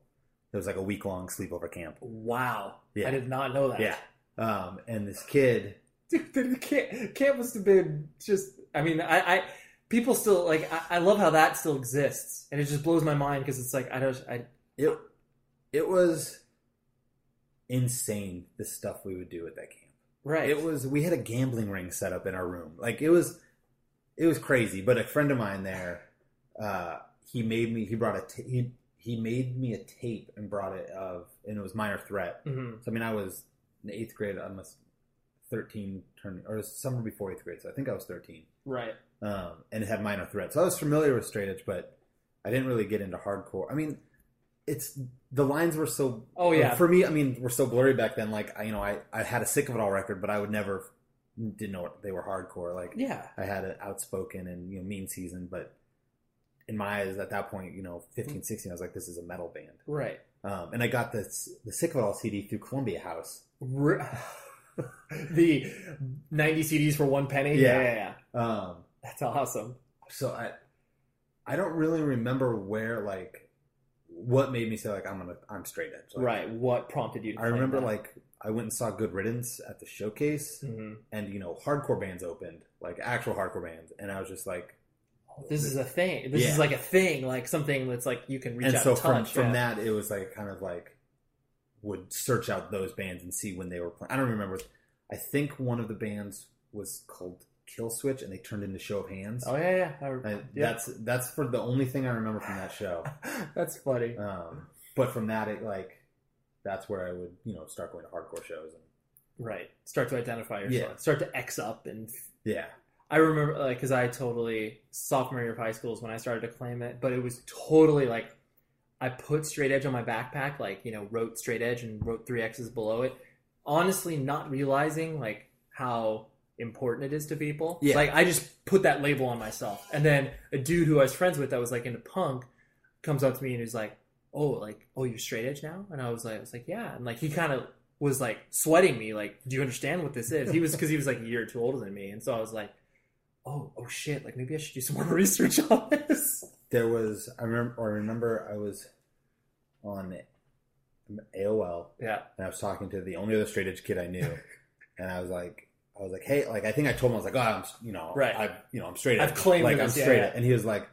It was like a week long sleepover camp. wow. Yeah. I did not know that. Yeah. Um, and this kid, Dude, the camp, camp must have been just. I mean, I, I people still like. I, I love how that still exists, and it just blows my mind because it's like I don't. I it it was insane the stuff we would do at that camp. right. It was we had a gambling ring set up in our room. Like it was it was crazy. But a friend of mine there, uh, he made me he brought a ta- he he made me a tape and brought it of and it was minor threat. Mhm. So I mean I was in eighth grade, I must thirteen turning or summer before eighth grade, so I think I was thirteen. right. Um, and it had minor threat. So I was familiar with straight edge, but I didn't really get into hardcore. I mean, it's the lines were so. Oh, yeah. For me, I mean, were so blurry back then. Like I, you know, I I had a sick of it all record, but I would never didn't know they were hardcore. Like Yeah. I had an outspoken and you know mean season, but in my eyes at that point, you know, 15, 16, I was like, this is a metal band. Right. Um, and I got this the sick of it all CD through Columbia House. The ninety CDs for one penny. Yeah. yeah, yeah. Um, That's awesome. so I I don't really remember where like what made me say like I'm gonna I'm straight edge. Like, right. What prompted you? to I remember that? like I went and saw Good Riddance at the showcase, Mhm. and you know hardcore bands opened, like actual hardcore bands, and I was just like, this is a thing. This Yeah. is like a thing, like something that's like you can reach and out so and from touch. from yeah. that it was like kind of like would search out those bands and see when they were playing. I don't remember. I think one of the bands was called Kill Switch, and they turned into Show of Hands. Oh yeah, yeah. I, And yeah. That's that's for the only thing I remember from that show. that's funny. Um, but from that, it like that's where I would you know start going to hardcore shows and Right. Start to identify yourself. Yeah. Start to X up and yeah, I remember like because I totally sophomore year of high school is when I started to claim it, but it was totally like I put straight edge on my backpack, like you know, wrote straight edge and wrote three X's below it. Honestly, not realizing like how important it is to people. Yeah. Like I just put that label on myself, and then a dude who I was friends with that was like into punk comes up to me and he's like, "Oh, like oh, you're straight edge now?" And I was like, "I was like, yeah," and like he kind of was like sweating me, like, "Do you understand what this is?" He was because he was like a year or two older than me, and so I was like oh, oh shit, like maybe I should do some more research on this. there was I remember I remember I was on AOL Yeah. and I was talking to the only other straight edge kid I knew, and I was like, I was like, hey, like I think I told him I was like, oh, I'm, you know, Right. I, you know, I'm straight I've edge, claimed like I'm straight yeah. and he was like,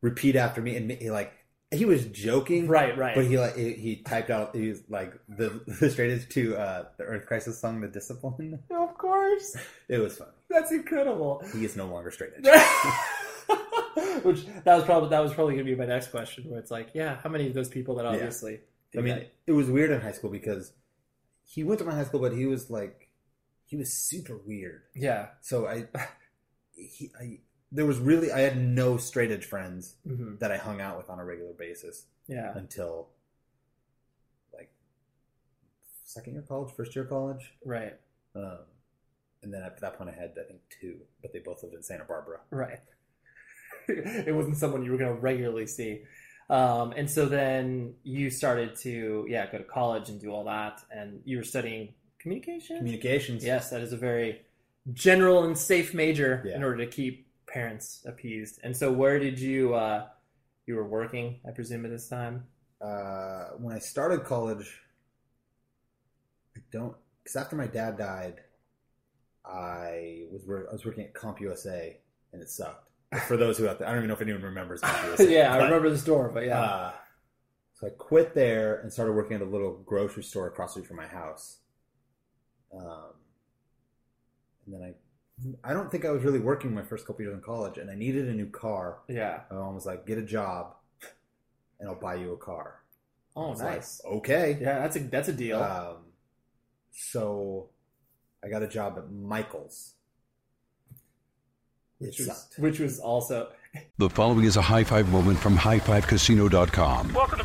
repeat after me, and he like he was joking, Right, right. but he like he, he typed out he was like the the straight edge to uh, the Earth Crisis song, The Discipline. of course. It was fun. That's incredible. He is no longer straight edge. Which that was probably that was probably gonna be my next question, where it's like, yeah, how many of those people that obviously I mean, it was weird in high school because he went to my high school, but he was like, he was super weird. yeah, So I, he, I, there was really I had no straight edge friends Mhm. that I hung out with on a regular basis Yeah. until like second year college, first year college, Right. um, and then at that point I had I think two, but they both lived in Santa Barbara. Right. it wasn't someone you were going to regularly see. Um, and so then you started to, yeah, go to college and do all that. And you were studying communication? Communications. Yes, that is a very general and safe major Yeah. in order to keep parents appeased. And so where did you, uh, you were working, I presume, at this time? Uh, when I started college, I don't because after my dad died, I was I was working at CompUSA and it sucked. For those who out there, I don't even know if anyone remembers yeah, I remember the store, but yeah. Uh, so I quit there and started working at a little grocery store across the street from my house. Um, and then I, I don't think I was really working my first couple years in college, and I needed a new car. yeah. My mom was like, "Get a job, and I'll buy you a car." Oh, was like, nice. okay. Yeah, that's a that's a deal. Um, so I got a job at Michaels. It which was sucked. which was also The following is a high five moment from highfivecasino.com. Welcome to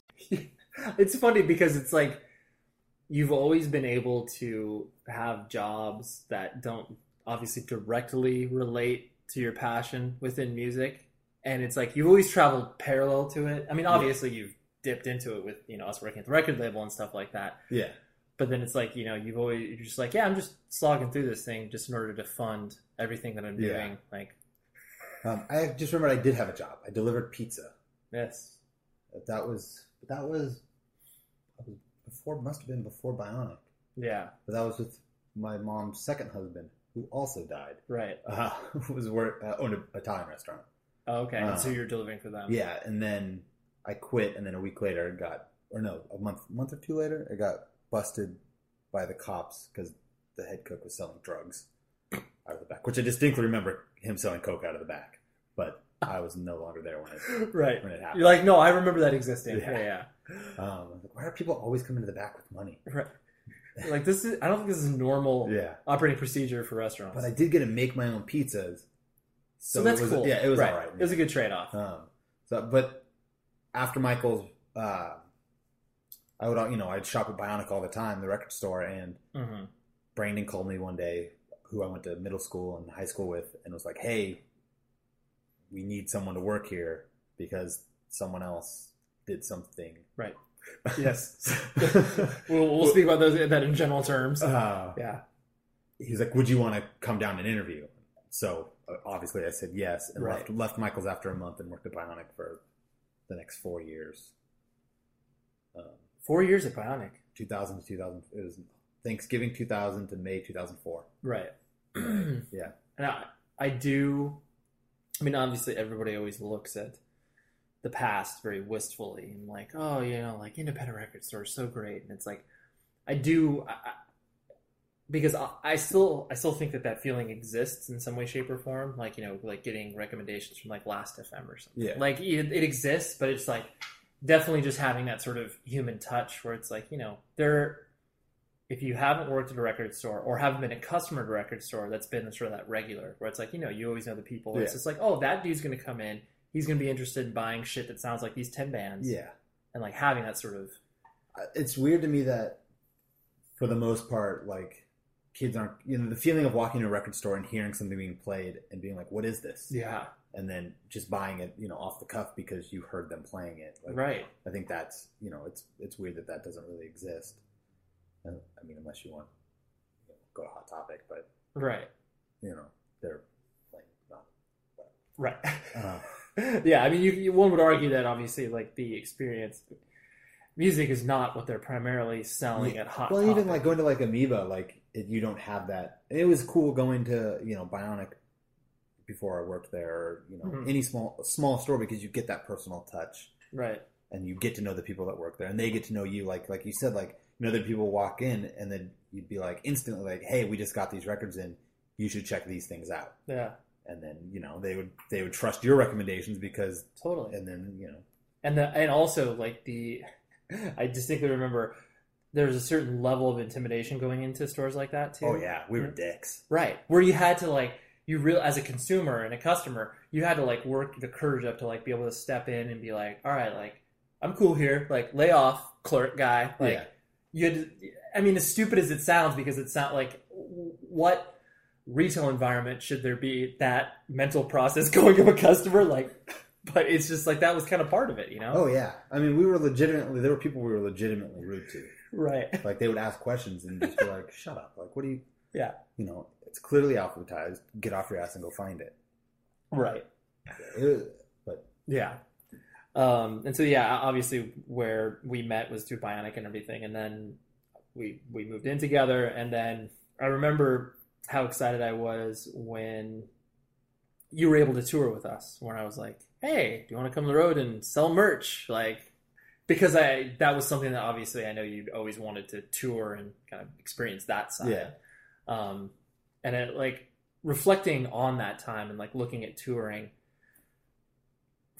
It's funny because it's like you've always been able to have jobs that don't obviously directly relate to your passion within music and it's like you've always traveled parallel to it i mean obviously you've dipped into it with you know us working at the record label and stuff like that Yeah. but then it's like you know you've always you're just like yeah i'm just slogging through this thing just in order to fund everything that i'm Yeah. doing like Um, I just remembered I did have a job. I delivered pizza. yes that was, that was before. Must have been before Bionic. yeah But that was with my mom's second husband, who also died. right Uh, was work uh, owned an Italian restaurant. oh, okay and so Uh, you're delivering for them Yeah, and then I quit, and then a week later, it got or no, a month month or two later, I got busted by the cops because the head cook was selling drugs out of the back. Which I distinctly remember him selling coke out of the back, but I was no longer there when it right when it happened. you're like no i remember that existing Yeah. yeah yeah Um, like, why are people always coming to the back with money? Right. Like this is I don't think this is normal Yeah. operating procedure for restaurants. But I did get to make my own pizzas, so, that's it was, cool. Yeah, it was Right. all right. It was a good trade off. Um, so, but after Michael's, uh, I would, you know, I'd shop at Bionic all the time, the record store, and hmm Brandon called me one day, who I went to middle school and high school with, and was like, "Hey, we need someone to work here because someone else did something." Right. Yes. we'll, we'll speak about those that in general terms. Uh, yeah. he's like, "Would you want to come down and interview?" So uh, obviously, I said yes, and Right. left left Michaels after a month and worked at Bionic for the next four years. Um, Four years at Bionic. 2000 to 2000. It was Thanksgiving 2000 to May 2004. Right. Yeah. And I, I do. I mean, obviously, everybody always looks at the past very wistfully and like, oh, you know, like independent record store is so great, and it's like, I do. I, I- because I, I still I still think that that feeling exists in some way, shape, or form. Like you know, like getting recommendations from like Last FM or something. Yeah. Like it, it exists, but it's like definitely just having that sort of human touch where it's like you know there. If you haven't worked at a record store or haven't been a customer at a record store, that's been sort of that regular where it's like you know you always know the people. It's just like oh that dude's going to come in. He's going to be interested in buying shit that sounds like these ten bands. Yeah. and like having that sort of it's weird to me that for the most part like kids aren't you know the feeling of walking to a record store and hearing something being played and being like what is this yeah and then just buying it you know off the cuff because you heard them playing it like, Right. i think that's you know it's it's weird that that doesn't really exist I mean unless you want you know, go to hot topic but right you know they're like not right. uh, yeah, I mean, you, you one would argue that obviously, like the experience, music is not what they're primarily selling at Hot. well even like going to like amoeba like it, you don't have that it was cool going to you know bionic before i worked there or you know Mhm. any small small store because you get that personal touch right, and you get to know the people that work there and they get to know you like like you said like know that people walk in and then you'd be like instantly like hey we just got these records in you should check these things out yeah, and then you know they would they would trust your recommendations because totally. and then you know and the and also like the, I distinctly remember there's a certain level of intimidation going into stores like that too. oh yeah we were dicks Right. Where you had to like you real as a consumer and a customer, you had to like work the courage up to like be able to step in and be like, all right, like I'm cool here, like lay off, clerk guy. Like Yeah. You had to, I mean, as stupid as it sounds, because it's not like what retail environment should there be that mental process going of a customer like but it's just like that was kind of part of it, you know? oh yeah i mean we were legitimately there were people we were legitimately rude to Right. like they would ask questions and just be like shut up like what do you Yeah. you know it's clearly alphabetized get off your ass and go find it, Right. It was- but Yeah. Um, and so yeah, obviously where we met was through Bionic and everything, and then we we moved in together, and then I remember how excited I was when you were able to tour with us. When I was like, "Hey, do you want to come to the road and sell merch?" Like, because I that was something that obviously I know you'd always wanted to tour and kind of experience that side. Yeah. Um, and it like reflecting on that time and like looking at touring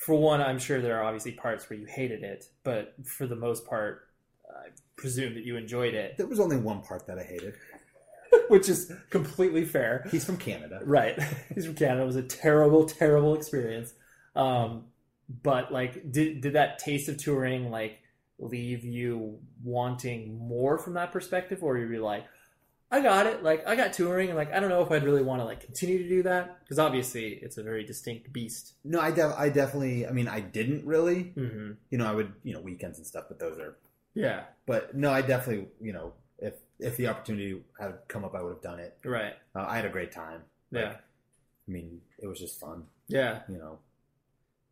for one, I'm sure there are obviously parts where you hated it, but for the most part, I presume that you enjoyed it, there was only one part that i hated which is completely fair. he's from canada Right. He's from Canada. It was a terrible, terrible experience. Um, but like, did did that taste of touring like leave you wanting more from that perspective, or you were like, I got it. Like, I got touring, and like, I don't know if I'd really want to like continue to do that because obviously it's a very distinct beast. no i def- i definitely i mean i didn't really Mm-hmm. you know i would you know weekends and stuff but those are Yeah. but no i definitely you know if if the opportunity had come up i would have done it Right. uh, i had a great time Like, Yeah. i mean it was just fun Yeah. you know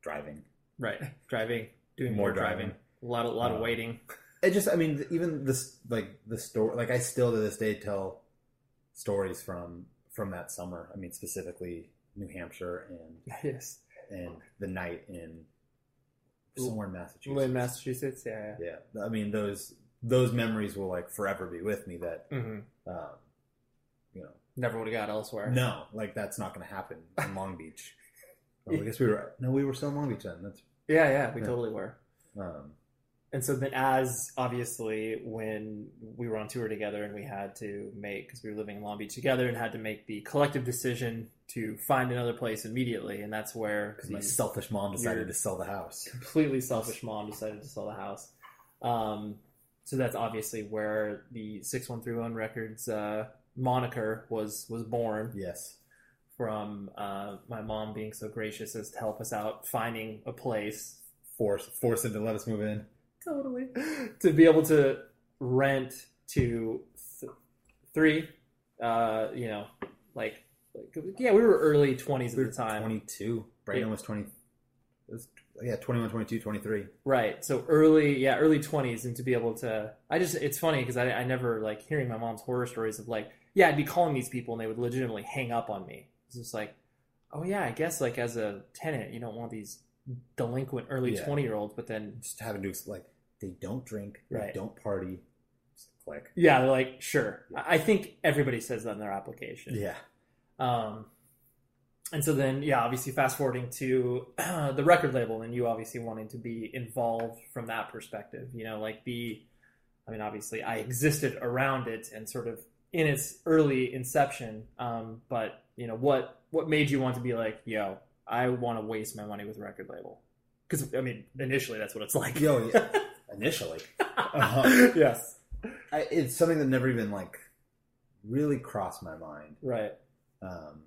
driving Right. Driving. Doing More more driving. driving. A lot a lot of Uh, waiting. It just i mean even this like the story like i still to this day tell stories from from that summer i mean specifically new hampshire and Yes. and the night in somewhere in massachusetts In Massachusetts. Yeah. yeah i mean those those memories will like forever be with me that. Mm-hmm. um you know Never would have got elsewhere. no like that's not going to happen in long beach i guess we were no we were still in long beach then that's Yeah. Yeah. We Yeah. totally were. um And so then, as obviously, when we were on tour together and we had to make, because we were living in Long Beach together and had to make the collective decision to find another place immediately. And that's where because my selfish mom decided to sell the house completely selfish mom decided to sell the house. Um, so that's obviously where the 6131 Records uh, moniker was, was born yes from uh, my mom being so gracious as to help us out finding a place force force him to let us move in totally. to be able to rent to th- three uh you know like, like yeah we were early 20s at the time. 22 brandon Yeah. was 20 it was, yeah 21 22 23 right. So early yeah early 20s and to be able to i just it's funny because I, I never like hearing my mom's horror stories of like yeah i'd be calling these people and they would legitimately hang up on me. It's just like oh yeah i guess like as a tenant you don't want these delinquent early Yeah. 20 year olds but then just having to like they don't drink they Right. don't party click. Yeah, they're like, sure. I I think everybody says that in their application. Yeah. Um, and so then, yeah, obviously, fast forwarding to the record label, and you obviously wanting to be involved from that perspective. You know, like be, I mean, obviously, I existed around it and sort of in its early inception. Um, but you know, what what made you want to be like, yo, I want to waste my money with a record label? Because I mean, initially, that's what it's like. Yo, yeah. initially, Uh-huh. yes, I, it's something that never even like really crossed my mind. right, Um,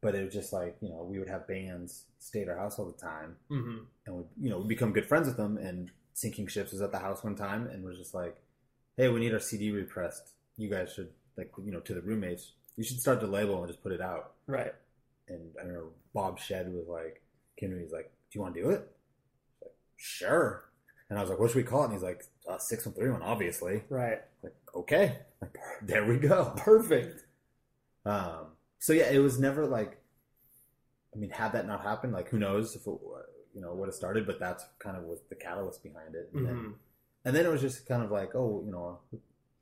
but it was just like you know we would have bands stay at our house all the time, hmm and we you know we become good friends with them. And Sinking Ships was at the house one time, and was just like, "Hey, we need our CD repressed. You guys should like you know to the roommates. You should start the label and just put it out." right, And I remember Bob Shed was like, to me, he's like, "Do you want to do it?" Like, "Sure." And I was like, "What should we call it?" And he's like, uh, six one three one, obviously." right. Like, okay, like, there we go. Perfect. Um, so yeah, it was never like, I mean, had that not happened, like who knows if it, you know, would have started, but that's kind of was the catalyst behind it. And, then, Mhm. and then it was just kind of like, oh, you know,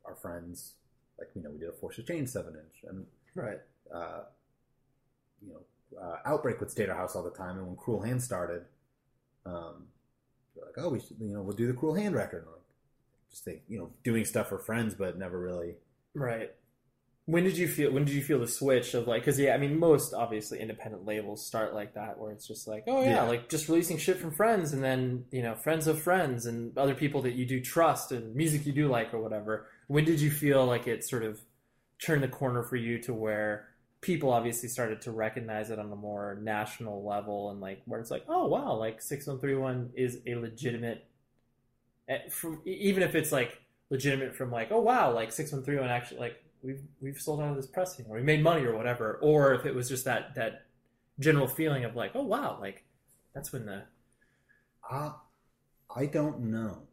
our friends, like, you know, we did a Force of Change seven inch and, Right. uh, you know, uh, Outbreak would stay at our house all the time. And when Cruel Hand started, um, they're like, oh, we should, you know, we'll do the Cruel Hand record. Like, just think, you know, doing stuff for friends, but never really. Right. When did you feel? When did you feel the switch of like? Because yeah, I mean, most obviously independent labels start like that, where it's just like, oh yeah, Yeah. like just releasing shit from friends, and then you know, friends of friends, and other people that you do trust, and music you do like, or whatever. When did you feel like it sort of turned the corner for you to where people obviously started to recognize it on a more national level, and like where it's like, oh wow, like six one three one is a legitimate eh, from even if it's like legitimate from like oh wow like 6131 actually like we've we've sold out of this pressing or we made money or whatever. Or if it was just that that general feeling of like oh wow like that's when the Uh, I don't know.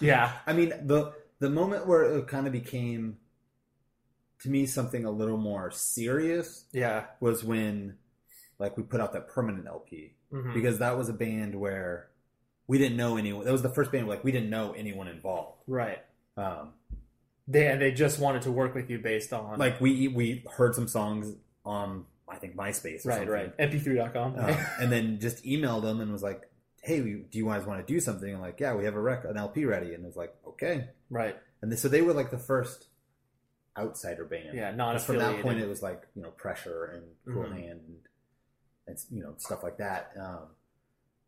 yeah. I mean, the the moment where it kind of became to me something a little more serious yeah was when like we put out that permanent LP Mhm. because that was a band where we didn't know anyone. That was the first band where, like we didn't know anyone involved. right Um, they and they just wanted to work with you based on like we we heard some songs on I think MySpace. Or right something. right mp3.com Uh, and then just emailed them and was like, "Hey, we, do you guys want to do something?" And like, "Yeah, we have a rec an LP ready." And it was like, "Okay." right And so they were like the first outsider band. Yeah, And From that point, it was like you know pressure and Cruel Mhm. Hand and, and you know stuff like that. Um,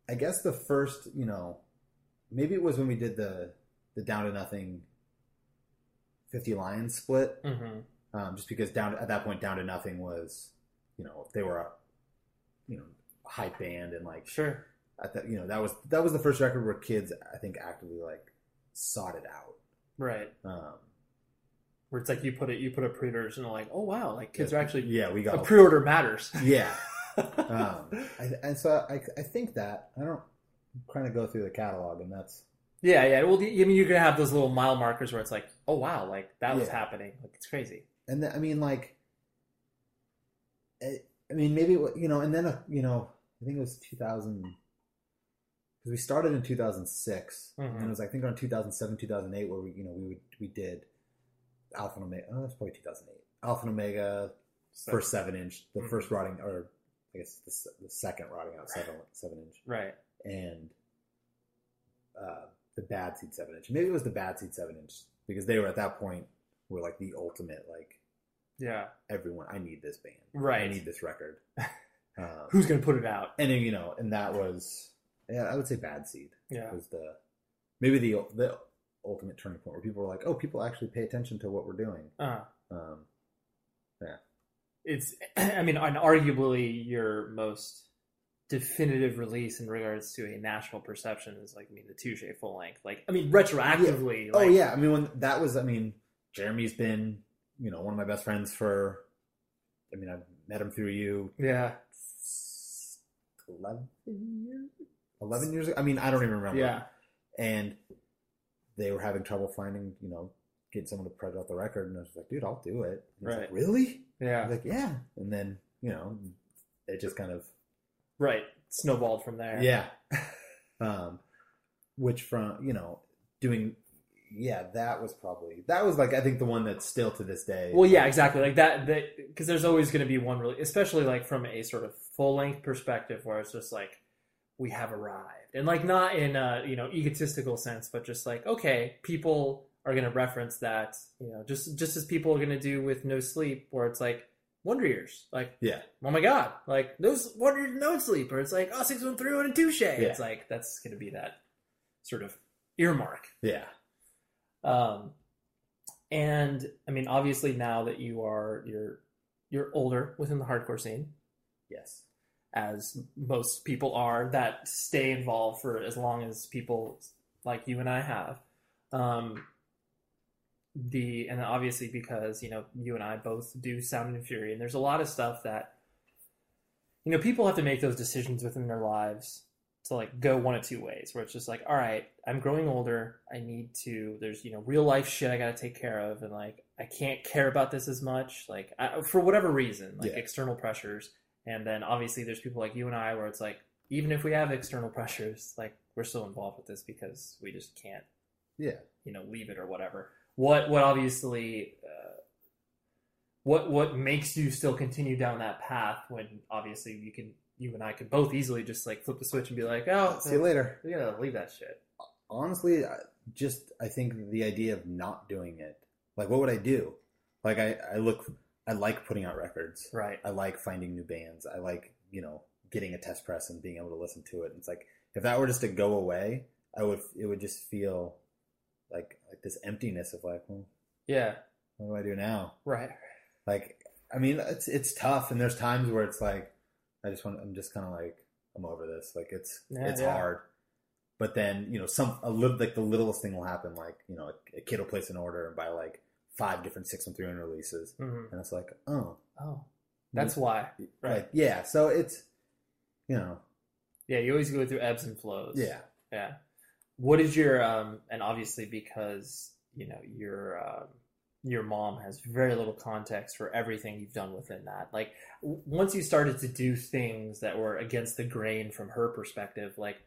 I guess the first, you know, maybe it was when we did the the Down to Nothing Fifty Lions split. hmm Um, just because down at that point, Down to Nothing was, you know, they were a, you know, hype band and like sure at that, you know, that was that was the first record where kids, I think, actively like sought it out. right Um, where it's like you put it you put a pre-orders and they're like oh wow like kids Yeah. are actually yeah, we got a pre-order matters yeah. um, I, and so I, I think that I don't kind of go through the catalog, and that's Yeah, yeah. Well, I mean, you're gonna have those little mile markers where it's like, oh wow, like that was Yeah. happening. Like it's crazy. and then, I mean, like, I, I mean, maybe you know, and then uh, you know, I think it was two thousand because we started in two thousand six, Mhm. and it was I think around two thousand seven, two thousand eight, where we you know we would we did Alpha and Omega. Oh, that's probably two thousand eight. Alpha and Omega first seven inch, the Mhm. first rotting, or I guess the, the second rotting out seven seven inch. Right. and uh, the bad seed seven inch. Maybe it was the bad seed seven inch because they were at that point were like the ultimate like Yeah. everyone. I need this band. Right i need this record. Um, Who's gonna put it out? and then, you know, and that was yeah, I would say bad seed Yeah. was the maybe the the ultimate turning point where people were like, oh, people actually pay attention to what we're doing. Uh, Um, yeah, it's. I mean, arguably your most definitive release in regards to a national perception is like, I mean, the Touche full length. Like, I mean, retroactively. oh like, yeah. I mean, when that was, I mean, Jeremy's been you know one of my best friends for. I mean, I've met him through you Yeah. 11 years 11 years ago i mean i don't even remember Yeah. and they were having trouble finding you know getting someone to print out the record and i was like dude i'll do it Right. like really Yeah. like yeah and then you know it just kind of Right. Snowballed from there. yeah um which from you know doing yeah, that was probably that was like I think the one that's still to this day. Well, yeah, exactly. Like that, that because there's always going to be one really, especially like from a sort of full length perspective, where it's just like we have arrived, and like not in a you know egotistical sense, but just like okay, people are going to reference that, you know, just just as people are going to do with No Sleep, where it's like Wonder Years, like Yeah. oh my god, like those Wonder Years No Sleep, or it's like oh six one three one and touche. It's like that's going to be that sort of earmark. Yeah. Um, and I mean, obviously, now that you are you're you're older within the hardcore scene, Yes. As most people are that stay involved for as long as people like you and I have. Um, the and obviously because you know you and I both do Sound and Fury, and there's a lot of stuff that you know people have to make those decisions within their lives to like go one of two ways where it's just like all right i'm growing older i need to there's you know real life shit i got to take care of and like i can't care about this as much like I, for whatever reason like Yeah. external pressures and then obviously there's people like you and i where it's like even if we have external pressures like we're still involved with this because we just can't Yeah. you know leave it or whatever what what obviously uh, what what makes you still continue down that path when obviously you can you and I could both easily just like flip the switch and be like oh See you later. we gotta leave that shit honestly just i think the idea of not doing it like what would i do like i i look i like putting out records. Right. I like finding new bands. I like you know getting a test press and being able to listen to it. And it's like if that were just to go away i would it would just feel like like this emptiness of like well yeah. what do i do now? Right. Like i mean it's it's tough and there's times where it's like i just want i'm just kind of like i'm over this. Like it's Yeah, it's yeah. hard. But then you know some a little like the littlest thing will happen like you know a, a kid will place an order and buy like five different six and three hundred releases. Mhm. and it's like oh. Oh. That's why. right. like yeah so it's you know. Yeah you always go through ebbs and flows. Yeah. Yeah. What is your um and obviously because you know your um your mom has very little context for everything you've done within that. Like w- once you started to do things that were against the grain from her perspective, like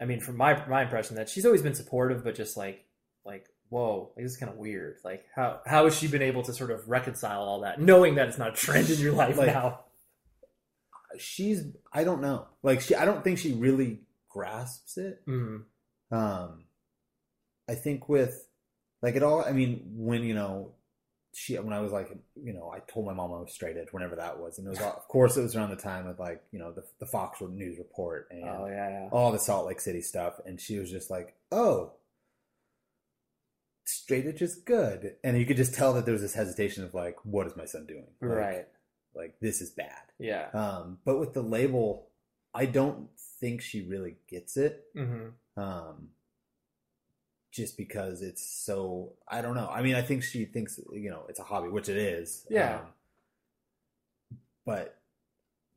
I mean from my my impression that she's always been supportive but just like like whoa, like, this is kind of weird. Like how how has she been able to sort of reconcile all that knowing that it's not a trend in your life Like, now? she's i don't know like she i don't think she really grasps it Mhm. um i think with like it all i mean when you know she when i was like you know i told my mom i was straight edge whenever that was and it was all, of course it was around the time of like you know the, the fox news report and Oh yeah, yeah. all the salt lake city stuff and she was just like oh straight edge is good and you could just tell that there was this hesitation of like what is my son doing Like- Right. like this is bad Yeah. um, but with the label, I don't think she really gets it. Mhm. Um, just because it's so, I don't know. I mean, I think she thinks, you know, it's a hobby, which it is. Yeah. Um, but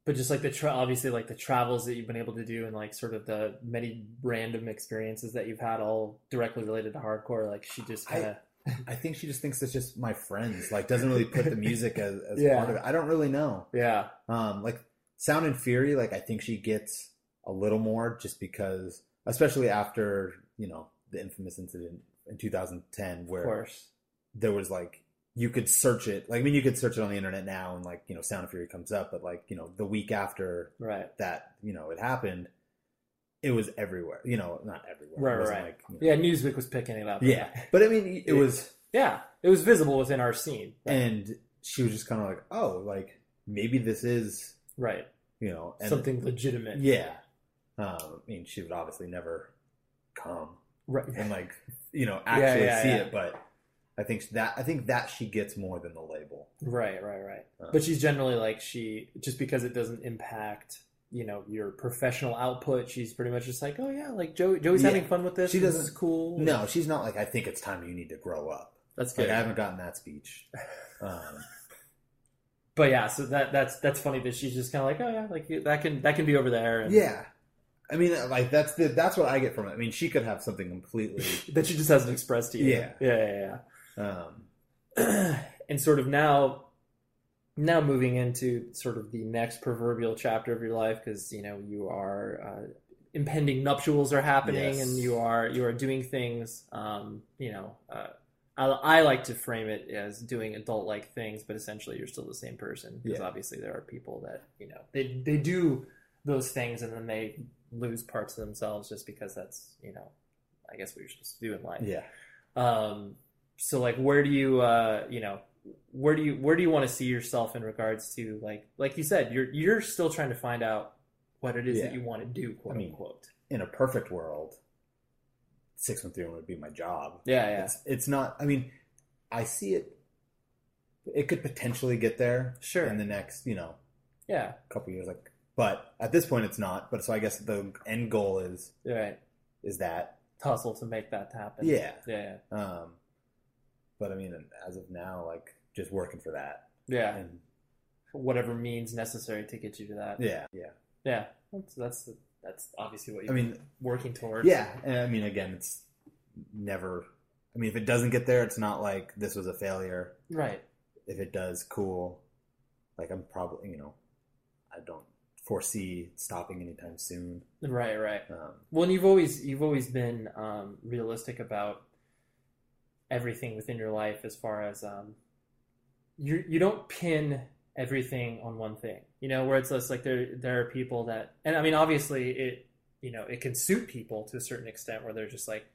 but just like the tra- obviously like the travels that you've been able to do and like sort of the many random experiences that you've had all directly related to hardcore like she just kind of I think she just thinks it's just my friends. Like, doesn't really put the music as, as Yeah. part of it. I don't really know. yeah Um, like Sound and Fury, like I think she gets a little more just because, especially after you know the infamous incident in 2010, of where course there was like you could search it. Like I mean, you could search it on the internet now, and like you know, Sound and Fury comes up. But like you know, the week after right that, you know, it happened, it was everywhere. You know, not everywhere. right It right, right. like, you know- yeah newsweek was picking it up yeah. But I mean, it was, yeah it was visible within our scene and she was just kind of like, oh, like maybe this is, right you know, and something legitimate Yeah. Um, I mean, she would obviously never come right and like, you know, actually yeah, see yeah. it, but I think that I think that she gets more than the label. right right right Uh. but she's generally like she just because it doesn't impact you know your professional output she's pretty much just like oh yeah like Joe, joey's Yeah. having fun with this She doesn't- is cool No, she's not like I think it's time you need to grow up. that's Like good I haven't gotten that speech. Um, but yeah, so that that's that's funny that she's just kind of like, oh yeah, like that can that can be over there. And yeah, I mean, like that's the that's what I get from it. I mean, she could have something completely. that she just hasn't expressed to you. Yeah. yeah, yeah, Um, and sort of now, now moving into sort of the next proverbial chapter of your life because you know you are uh, impending nuptials are happening Yes. and you are you are doing things um, you know uh, I, I like to frame it as doing adult like things but essentially you're still the same person because Yeah. obviously there are people that you know they they do those things and then they lose parts of themselves just because that's you know I guess what you're supposed to do in life Yeah. um, so like, where do you, uh, you know, where do you, where do you want to see yourself in regards to like, like you said, you're you're still trying to find out what it is that you want to do, quote I mean, unquote. in a perfect world, six one three one would be my job. Yeah, yeah. It's it's not. I mean, I see it. It could potentially get there, Sure. in the next you know Yeah, couple years. Like, but at this point, it's not. But so I guess the end goal is right. is that. Hustle to make that happen. Yeah. yeah, Um, but I mean, as of now, like just working for that. yeah. And Whatever means necessary to get you to that. yeah, yeah. yeah. That's that's that's obviously what you're I mean, working towards. Yeah, and I mean, again, it's never. I mean, if it doesn't get there, it's not like this was a failure. right. If it does, cool. Like I'm probably, you know, I don't foresee stopping anytime soon. Right, right. Um, Well, and you've always you've always been um, realistic about everything within your life, as far as um, you you don't pin everything on one thing. You know, where it's just like there there are people that, and I mean, obviously it you know it can suit people to a certain extent, where they're just like,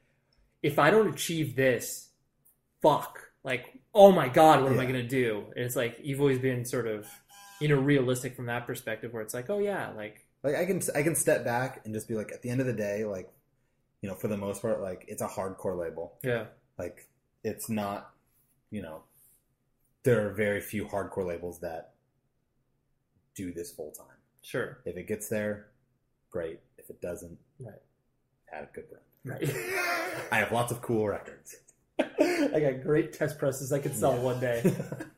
if I don't achieve this, fuck, like oh my god, what am I gonna do? And it's like you've always been sort of you know realistic from that perspective, where it's like, oh yeah, like like I can I can step back and just be like, at the end of the day, like, you know, for the most part, like it's a hardcore label. yeah, Like it's not, you know, there are very few hardcore labels that do this full time. sure, If it gets there, great. If it doesn't, right, had a good run. right. I have lots of cool records. I got great test presses I could sell Yeah. one day.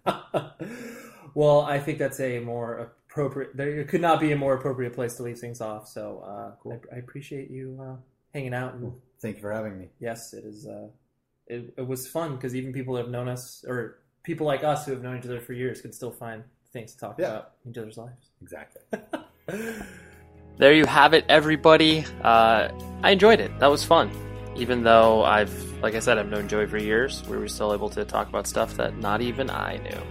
well, I think that's a more appropriate. There could not be a more appropriate place to leave things off. So uh, Cool. I, I appreciate you uh, hanging out. And Thank you for having me. yes, it is. Uh, it, it was fun because even people that have known us, or people like us who have known each other for years, can still find things to talk Yeah. about in each other's lives. Exactly. There you have it, everybody. Uh, I enjoyed it. That was fun. Even though I've, like I said, I've known Joey for years, we were still able to talk about stuff that not even I knew.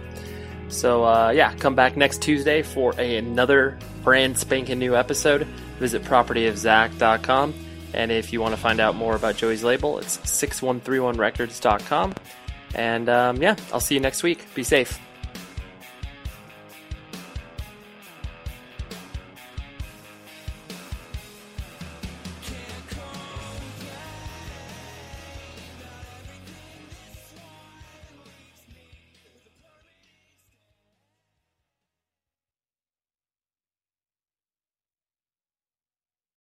So, uh, yeah, come back next Tuesday for a, another brand spanking new episode. Visit propertyofzack.com. And if you want to find out more about Joey's label, it's 6131records.com. And um, yeah, I'll see you next week. Be safe.